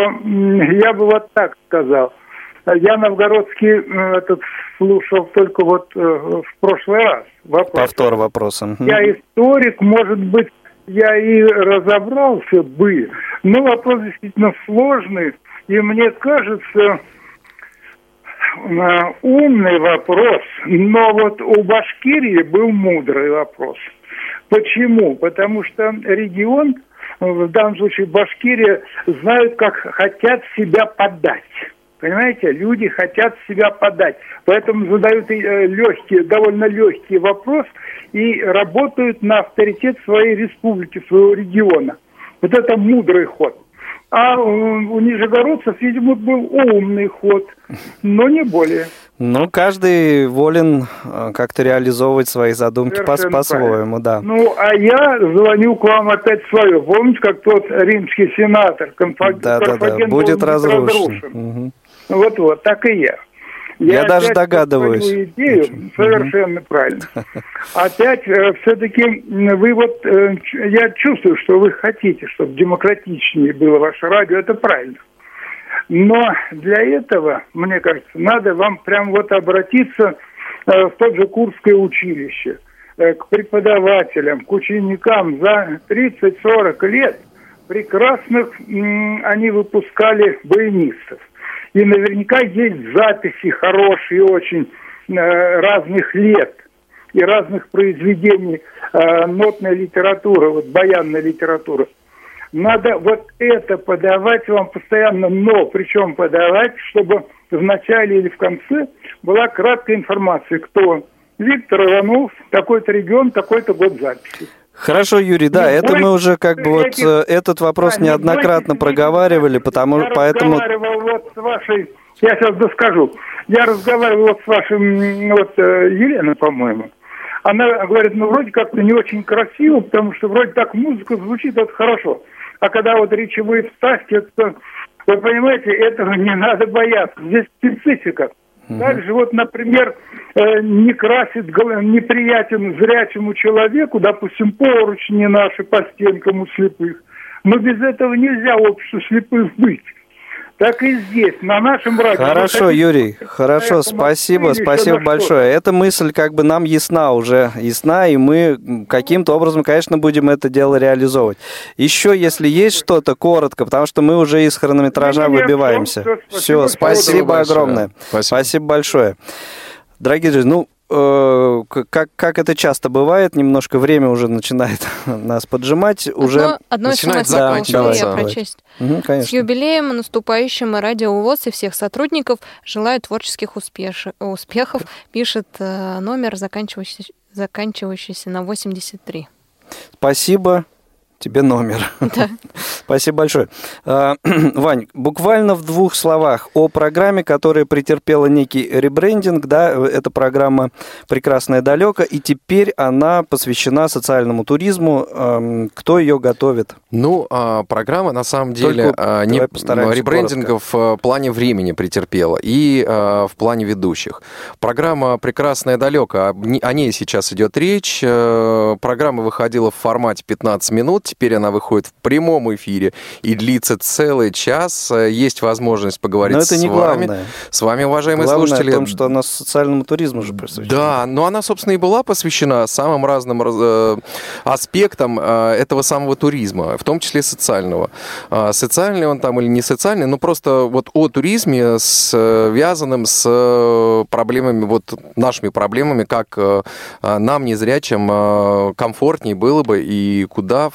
я бы вот так сказал. Я новгородский этот слушал только вот э, в прошлый раз. Вопрос. Повтор вопроса. Я историк, может быть, я и разобрался бы, но вопрос действительно сложный, и мне кажется, э, умный вопрос, но вот у Башкирии был мудрый вопрос. Почему? Потому что регион в данном случае Башкирия, знают, как хотят себя подать. Понимаете, люди хотят себя подать. Поэтому задают э, легкий, довольно легкий вопрос и работают на авторитет своей республики, своего региона. Вот это мудрый ход. А у нижегородцев, видимо, был умный ход, но не более. Ну, каждый волен э, как-то реализовывать свои задумки по-своему, да. Ну, а я звоню к вам опять свое. Помните, как тот римский сенатор, Конфаг... да, да, да. будет разрушен. разрушен. Угу. Вот-вот, так и я. Я, я даже догадываюсь. идею Очень. совершенно угу. правильно. Опять э, все-таки вы вот, э, я чувствую, что вы хотите, чтобы демократичнее было ваше радио, это правильно. Но для этого, мне кажется, надо вам прям вот обратиться э, в тот же Курское училище, к преподавателям, к ученикам за 30-40 лет прекрасных они выпускали баянистов. И наверняка есть записи хорошие очень э, разных лет и разных произведений нотной литературы, вот баянной литературы. Надо вот это подавать вам постоянно, но причем подавать, чтобы в начале или в конце была краткая информация, кто Виктор Иванов, такой-то регион, такой-то год записи. Хорошо, Юрий, да, Не это мы уже как бы вот этих- э, этот вопрос Да, неоднократно проговаривали, потому я поэтому разговаривал вот с вашей, я сейчас доскажу, я разговаривал вот с вашим, вот э, Еленой, по-моему. Она говорит, ну вроде как-то не очень красиво, потому что вроде так музыка звучит, это хорошо. А когда вот речевые вставки, это, вы понимаете, этого не надо бояться. Здесь специфика. Также вот, например, э, не красит, неприятен зрячему человеку, допустим, поручни наши по стенкам у слепых. Но без этого нельзя обществу слепых быть. Так и здесь, на нашем радио. Хорошо, хотите Юрий, хорошо, спасибо, спасибо большое. Эта мысль как бы нам ясна уже, ясна, и мы каким-то образом, конечно, будем это дело реализовывать. Еще, если есть что-то, коротко, потому что мы уже из хронометража выбиваемся. Все, спасибо, огромное. Спасибо. Спасибо большое. Дорогие друзья, ну, э, как, как это часто бывает, немножко время уже начинает нас поджимать. Уже... Одно, одно начинает заканчиваться. прочесть. Мгм, С юбилеем наступающим и Радио УВОЗ и всех сотрудников желаю творческих успеш- успехов, пишет э, номер, заканчивающийся, заканчивающийся на 83. Спасибо. Тебе номер. Спасибо большое. А, Вань, буквально в двух словах о программе, которая претерпела некий ребрендинг. Да, эта программа «Прекрасное далеко», и теперь она посвящена социальному туризму. Кто ее готовит? Ну, а, программа на самом деле Только а, не ребрендинга в а, плане времени претерпела и в плане ведущих. Программа «Прекрасная далеко», о ней сейчас идет речь. Э, Программа выходила в формате 15 минут, теперь она выходит в прямом эфире и длится целый час. Э, Есть возможность поговорить Но это с не вами. главное. С вами, уважаемые Главное слушатели. в том, что она социальному туризму же посвящена. Да, но она, собственно, и была посвящена самым разным раз- э, аспектам э, этого самого туризма, в том числе социального. А, Социальный он там или не социальный, но просто вот о туризме, связанным с э, проблемами, вот нашими проблемами, как а, нам, незрячим, комфортнее было бы и куда, в-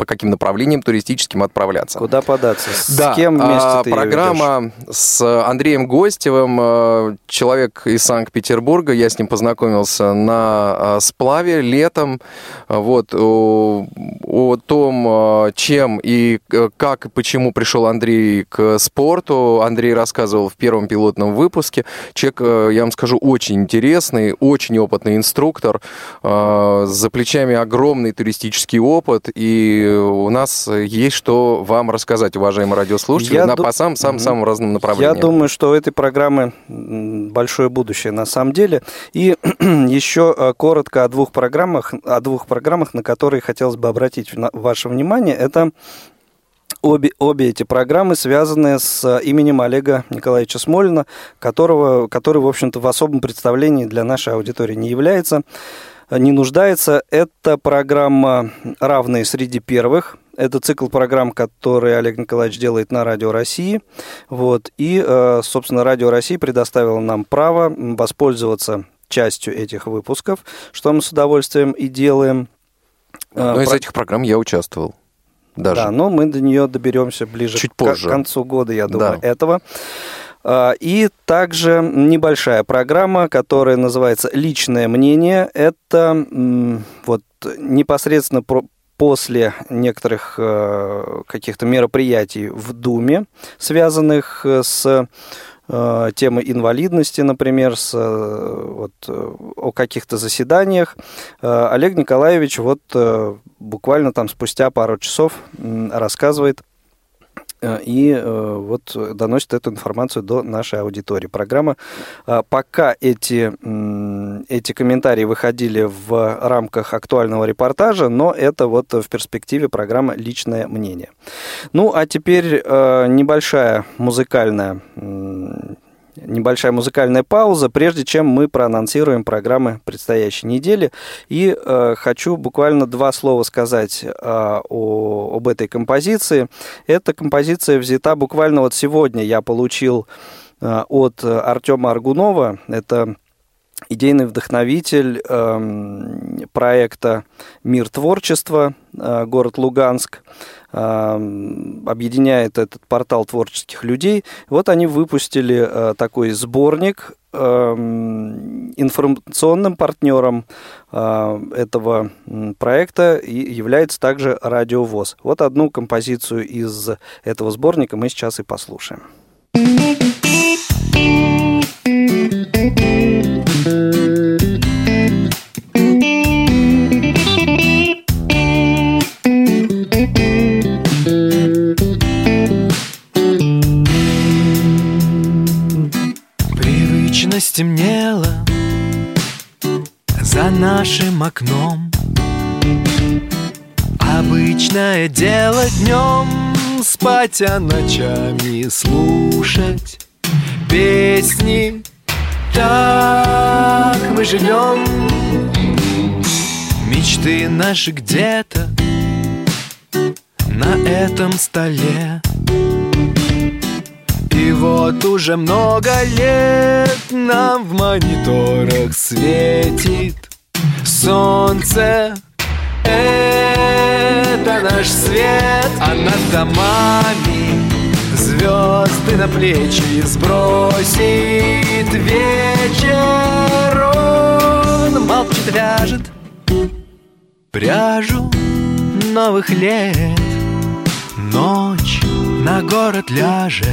по каким направлениям туристическим отправляться. Куда податься? С Да, кем вместе а, ты программа с Андреем Гостевым, э, человек из Санкт-Петербурга, я с ним познакомился на э, сплаве летом, вот, о, о том, э, чем и как и почему пришел Андрей к спорту, Андрей рассказывал в первом пилотном выпуске, человек, я вам скажу, очень интересный, очень опытный инструктор, за плечами огромный туристический опыт, и у нас есть что вам рассказать, уважаемые радиослушатели, Я на, ду- по самым, самым, Мгм. самым разным направлениям. Я думаю, что у этой программы большое будущее на самом деле. И еще э, коротко о двух программах, о двух программах, на которые хотелось бы обратить ваше внимание. Это Обе, обе эти программы связаны с э, именем Олега Николаевича Смолина, которого, который, в общем-то, в особом представлении для нашей аудитории не является, не нуждается. Это программа «Равные среди первых». Это цикл программ, который Олег Николаевич делает на Радио России. Вот. И, э, собственно, Радио России предоставило нам право воспользоваться частью этих выпусков, что мы с удовольствием и делаем. В Э, из этих программ я участвовал. Даже. да, но мы до нее доберемся ближе Чуть к позже. к концу года, я думаю, Да. этого. А, И также небольшая программа, которая называется «Личное мнение». Это вот непосредственно после некоторых э, каких-то мероприятий в Думе, связанных с э, темой инвалидности, например, с, э, вот, о каких-то заседаниях. Олег Николаевич вот буквально там спустя пару часов рассказывает и э, вот доносит эту информацию до нашей аудитории. Программа, э, пока эти, эти комментарии выходили в рамках актуального репортажа, но это вот в перспективе программа «Личное мнение». Ну, а теперь э, небольшая музыкальная небольшая музыкальная пауза, прежде чем мы проанонсируем программы предстоящей недели. И э, хочу буквально два слова сказать э, о, об этой композиции. Эта композиция взята буквально вот сегодня. Я получил э, от Артема Аргунова. Это идейный вдохновитель э, проекта «Мир творчества», э, город Луганск, э, объединяет этот портал творческих людей. Вот они выпустили э, такой сборник э, информационным партнером э, этого проекта и является также радиовоз. Вот одну композицию из этого сборника мы сейчас и послушаем. Привычно стемнело за нашим окном. Обычное дело днем спать, а ночами слушать песни. Так мы живем. Мечты наши где-то на этом столе И вот уже много лет нам в мониторах светит Солнце. Это наш свет, а над домами Звезды на плечи сбросит. Вечер Он молчит, вяжет пряжу новых лет. Ночь на город ляжет,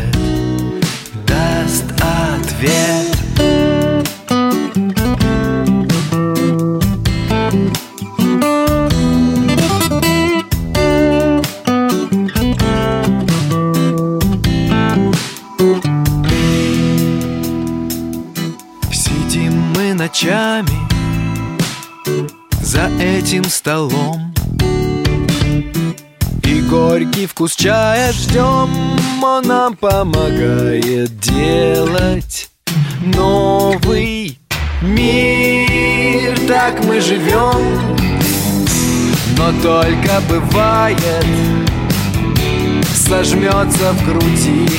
даст ответ. Ночами за этим столом горький вкус чая ждем, он нам помогает делать новый мир. Так мы живем, но только бывает Сожмется в груди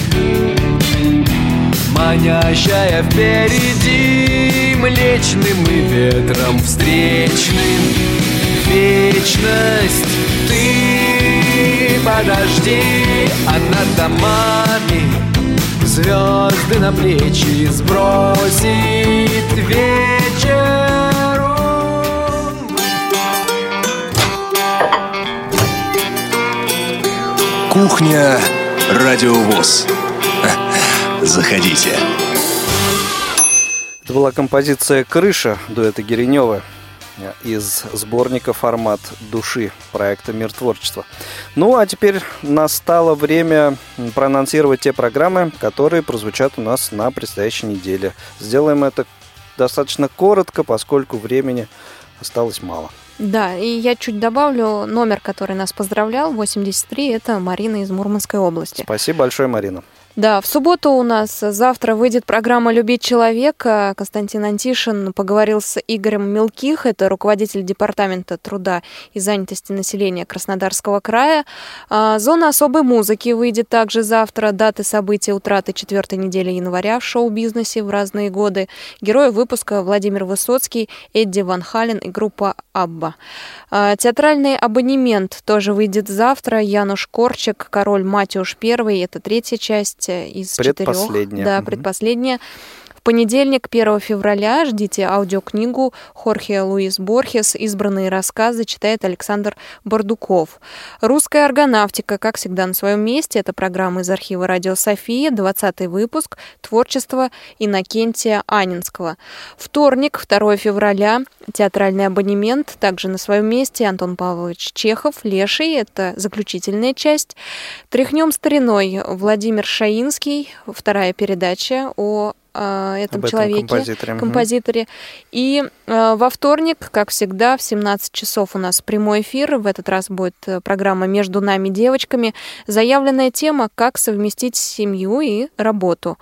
Манящая впереди Млечным и ветром встречным. Вечность ты подожди А над домами Звезды на плечи сбросит вечер Кухня Радиовоз. Заходите. Это была композиция «Крыша» дуэта Геренева из сборника «Формат души» проекта «Мир творчества». Ну, а теперь настало время проанонсировать те программы, которые прозвучат у нас на предстоящей неделе. Сделаем это достаточно коротко, поскольку времени осталось мало. Да, и я чуть добавлю номер, который нас поздравлял, 83, это Марина из Мурманской области. Спасибо большое, Марина. Да, в субботу у нас завтра выйдет программа «Любить человека». Константин Антишин поговорил с Игорем Мелких, это руководитель Департамента труда и занятости населения Краснодарского края. А, Зона особой музыки выйдет также завтра. Даты событий утраты четвертой недели января в шоу-бизнесе в разные годы. Герои выпуска Владимир Высоцкий, Эдди Ван Хален и группа «Абба». А, театральный абонемент тоже выйдет завтра. Януш Корчик, король Матюш I, это третья часть из четырех. Да, предпоследняя. Понедельник, 1 февраля, ждите аудиокнигу Хорхе Луис Борхес «Избранные рассказы» читает Александр Бардуков. «Русская органавтика», как всегда, на своем месте. Это программа из архива «Радио София», 20 выпуск, творчество Иннокентия Анинского. Вторник, 2 февраля, театральный абонемент, также на своем месте Антон Павлович Чехов, Леший, это заключительная часть. Тряхнем стариной Владимир Шаинский, вторая передача о этом, этом человеке, композиторе. Мгм. композиторе. И э, во вторник, как всегда, в 17 часов у нас прямой эфир. В этот раз будет э, программа «Между нами девочками». Заявленная тема «Как совместить семью и работу».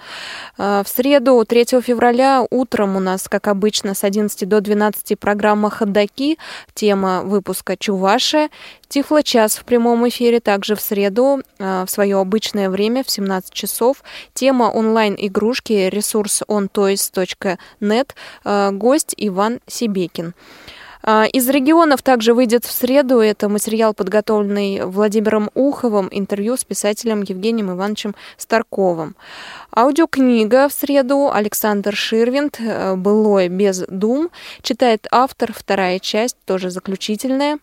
Э, в среду, 3 февраля, утром у нас, как обычно, с 11 до 12 программа «Ходоки». Тема выпуска «Чувашия». Тифло-час в прямом эфире также в среду э, в свое обычное время в 17 часов. Тема онлайн-игрушки ресурс ontoys.net. Э, гость Иван Сибекин. А, из регионов также выйдет в среду. Это материал, подготовленный Владимиром Уховым, интервью с писателем Евгением Ивановичем Старковым. Аудиокнига в среду Александр Ширвинд э, «Былое без дум». Читает автор, вторая часть, тоже заключительная.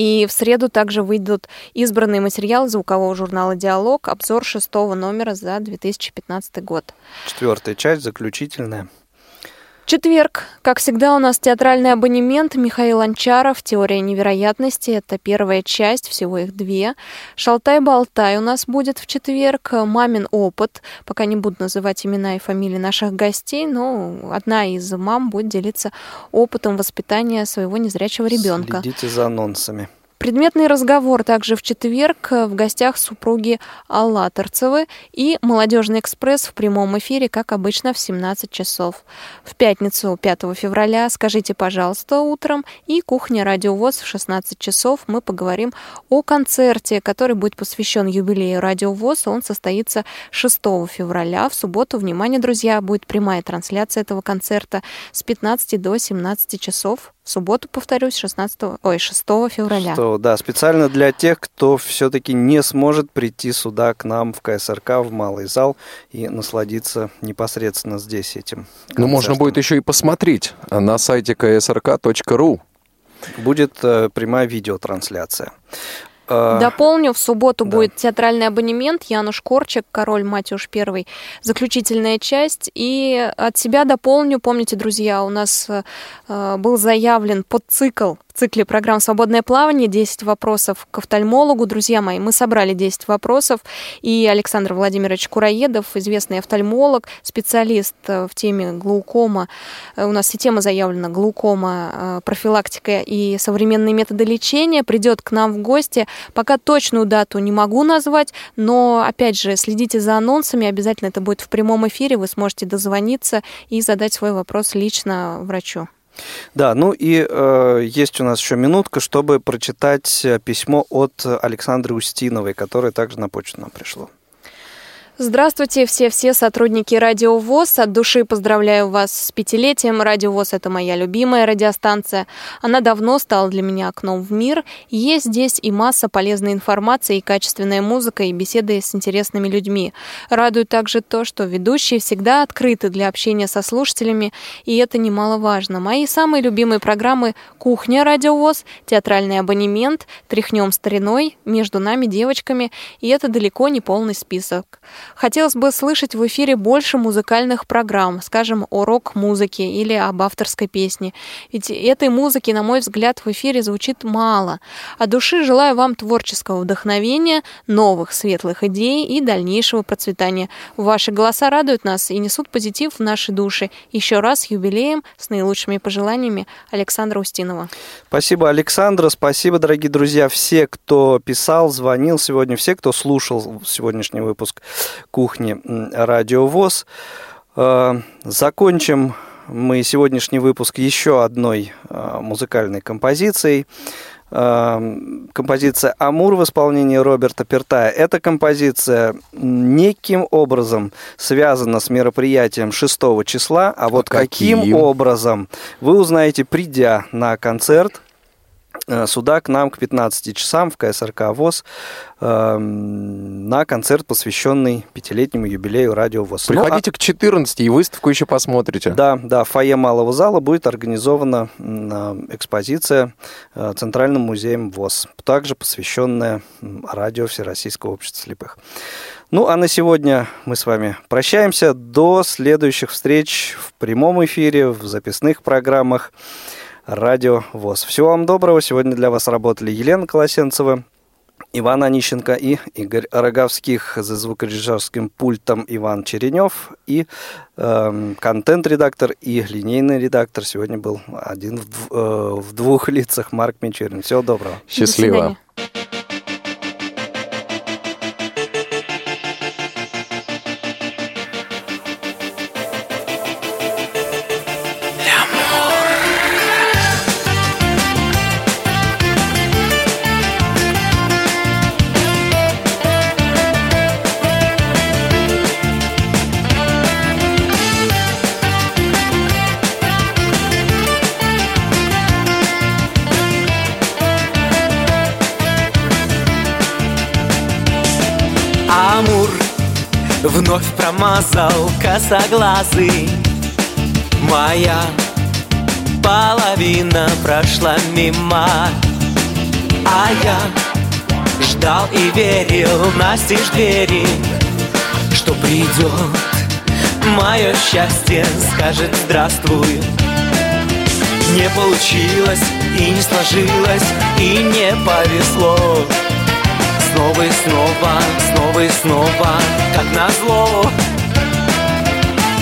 И в среду также выйдут избранные материалы звукового журнала «Диалог», обзор шестого номера за 2015 год. Четвертая часть, заключительная. Четверг. Как всегда, у нас театральный абонемент. Михаил Анчаров, «Теория невероятности». Это первая часть, всего их две. «Шалтай-болтай» у нас будет в четверг. «Мамин опыт». Пока не буду называть имена и фамилии наших гостей, но одна из мам будет делиться опытом воспитания своего незрячего ребенка. Следите за анонсами. Предметный разговор также в четверг в гостях супруги Аллаторцевы и «Молодежный экспресс» в прямом эфире, как обычно, в 17 часов. В пятницу, 5 февраля, скажите, пожалуйста, утром и «Кухня Радиовоз» в 16 часов. Мы поговорим о концерте, который будет посвящен юбилею Радиовоз. Он состоится 6 февраля. В субботу, внимание, друзья, будет прямая трансляция этого концерта с 15 до 17 часов в субботу, повторюсь, 16, ой, 6 февраля. 6, да, специально для тех, кто все-таки не сможет прийти сюда к нам в КСРК, в малый зал и насладиться непосредственно здесь этим. Ну, можно будет еще и посмотреть на сайте ksrk.ru. Будет э, прямая видеотрансляция. Э, Дополню, в субботу да. будет театральный абонемент Януш Корчик, король Матюш первый, заключительная часть. И от себя дополню, помните, друзья, у нас э, был заявлен подцикл в цикле программ «Свободное плавание» 10 вопросов к офтальмологу. Друзья мои, мы собрали 10 вопросов, и Александр Владимирович Кураедов, известный офтальмолог, специалист э, в теме глаукома, э, у нас и тема заявлена глаукома, э, профилактика и современные методы лечения, придет к нам в гости. Пока точную дату не могу назвать, но, опять же, следите за анонсами, обязательно это будет в прямом эфире, вы сможете дозвониться и задать свой вопрос лично врачу. Да, ну и э, есть у нас еще минутка, чтобы прочитать э, письмо от Александры Устиновой, которое также на почту нам пришло. Здравствуйте, все-все сотрудники Радио ВОЗ. От души поздравляю вас с пятилетием. Радио ВОЗ – это моя любимая радиостанция. Она давно стала для меня окном в мир. Есть здесь и масса полезной информации, и качественная музыка, и беседы с интересными людьми. Радует также то, что ведущие всегда открыты для общения со слушателями, и это немаловажно. Мои самые любимые программы «Кухня Радио ВОЗ», «Театральный абонемент», «Тряхнем стариной», «Между нами девочками», и это далеко не полный список. Хотелось бы слышать в эфире больше музыкальных программ, скажем, о рок-музыке или об авторской песне. Ведь этой музыки, на мой взгляд, в эфире звучит мало. От души желаю вам творческого вдохновения, новых светлых идей и дальнейшего процветания. Ваши голоса радуют нас и несут позитив в наши души. Еще раз с юбилеем, с наилучшими пожеланиями Александра Устинова. Спасибо, Александра. Спасибо, дорогие друзья, все, кто писал, звонил сегодня, все, кто слушал сегодняшний выпуск кухни Радио ВОЗ. Э, закончим мы сегодняшний выпуск еще одной э, музыкальной композицией. Э, композиция «Амур» в исполнении Роберта Пертая. Эта композиция неким образом связана с мероприятием 6 числа, а вот а каким? каким образом вы узнаете, придя на концерт Э, сюда к нам к 15 часам в КСРК ВОЗ э, на концерт, посвященный пятилетнему юбилею Радио ВОЗ. Приходите ну, а... к 14 и выставку еще посмотрите. Да, да, в фойе Малого зала будет организована экспозиция э, Центральным музеем ВОЗ, также посвященная радио Всероссийского общества слепых. Ну, а на сегодня мы с вами прощаемся. До следующих встреч в прямом эфире, в записных программах. Радио ВОЗ. Всего вам доброго. Сегодня для вас работали Елена Колосенцева, Иван Онищенко и Игорь Роговских за звукорежиссерским пультом Иван Черенев и э, контент-редактор и линейный редактор сегодня был один в, э, в двух лицах Марк Мичурин. Всего доброго. Счастливо. Промазал косоглазый. Моя половина прошла мимо А я ждал и верил настежь двери Что придет. Мое счастье, скажет здравствуй Не получилось и не сложилось и не повезло Снова и снова, снова и снова, как назло.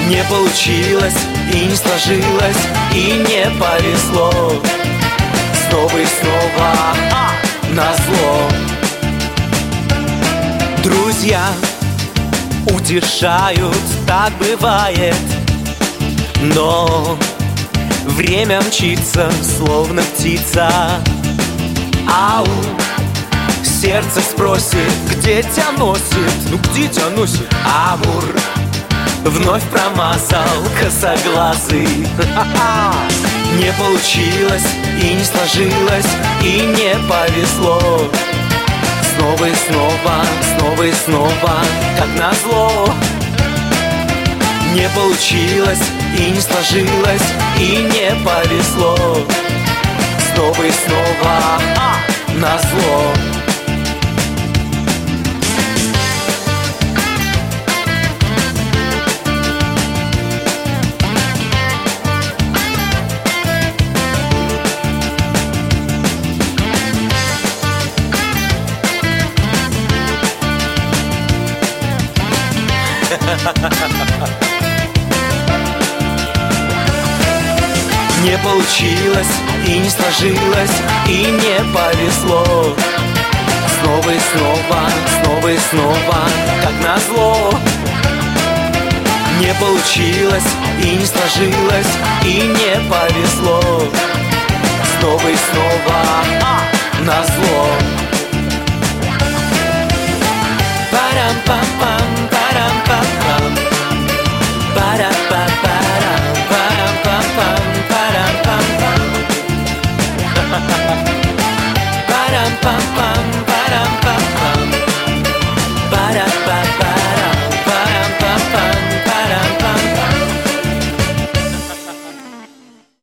Не получилось и не сложилось и не повезло. Снова и снова, а, назло. Друзья утешают, так бывает. Но время мчится, словно птица. Ау, сердце спросит, где тебя носит? Ну где тебя носит? Амур. Вновь промазал косоглазый Не получилось и не сложилось и не повезло. Снова и снова, снова и снова, как назло. Не получилось и не сложилось и не повезло. Снова и снова, а, назло Не получилось и не сложилось и не повезло. Снова и снова, снова и снова, как назло. Не получилось и не сложилось и не повезло. Снова и снова, а, назло. Парам-пам-пам,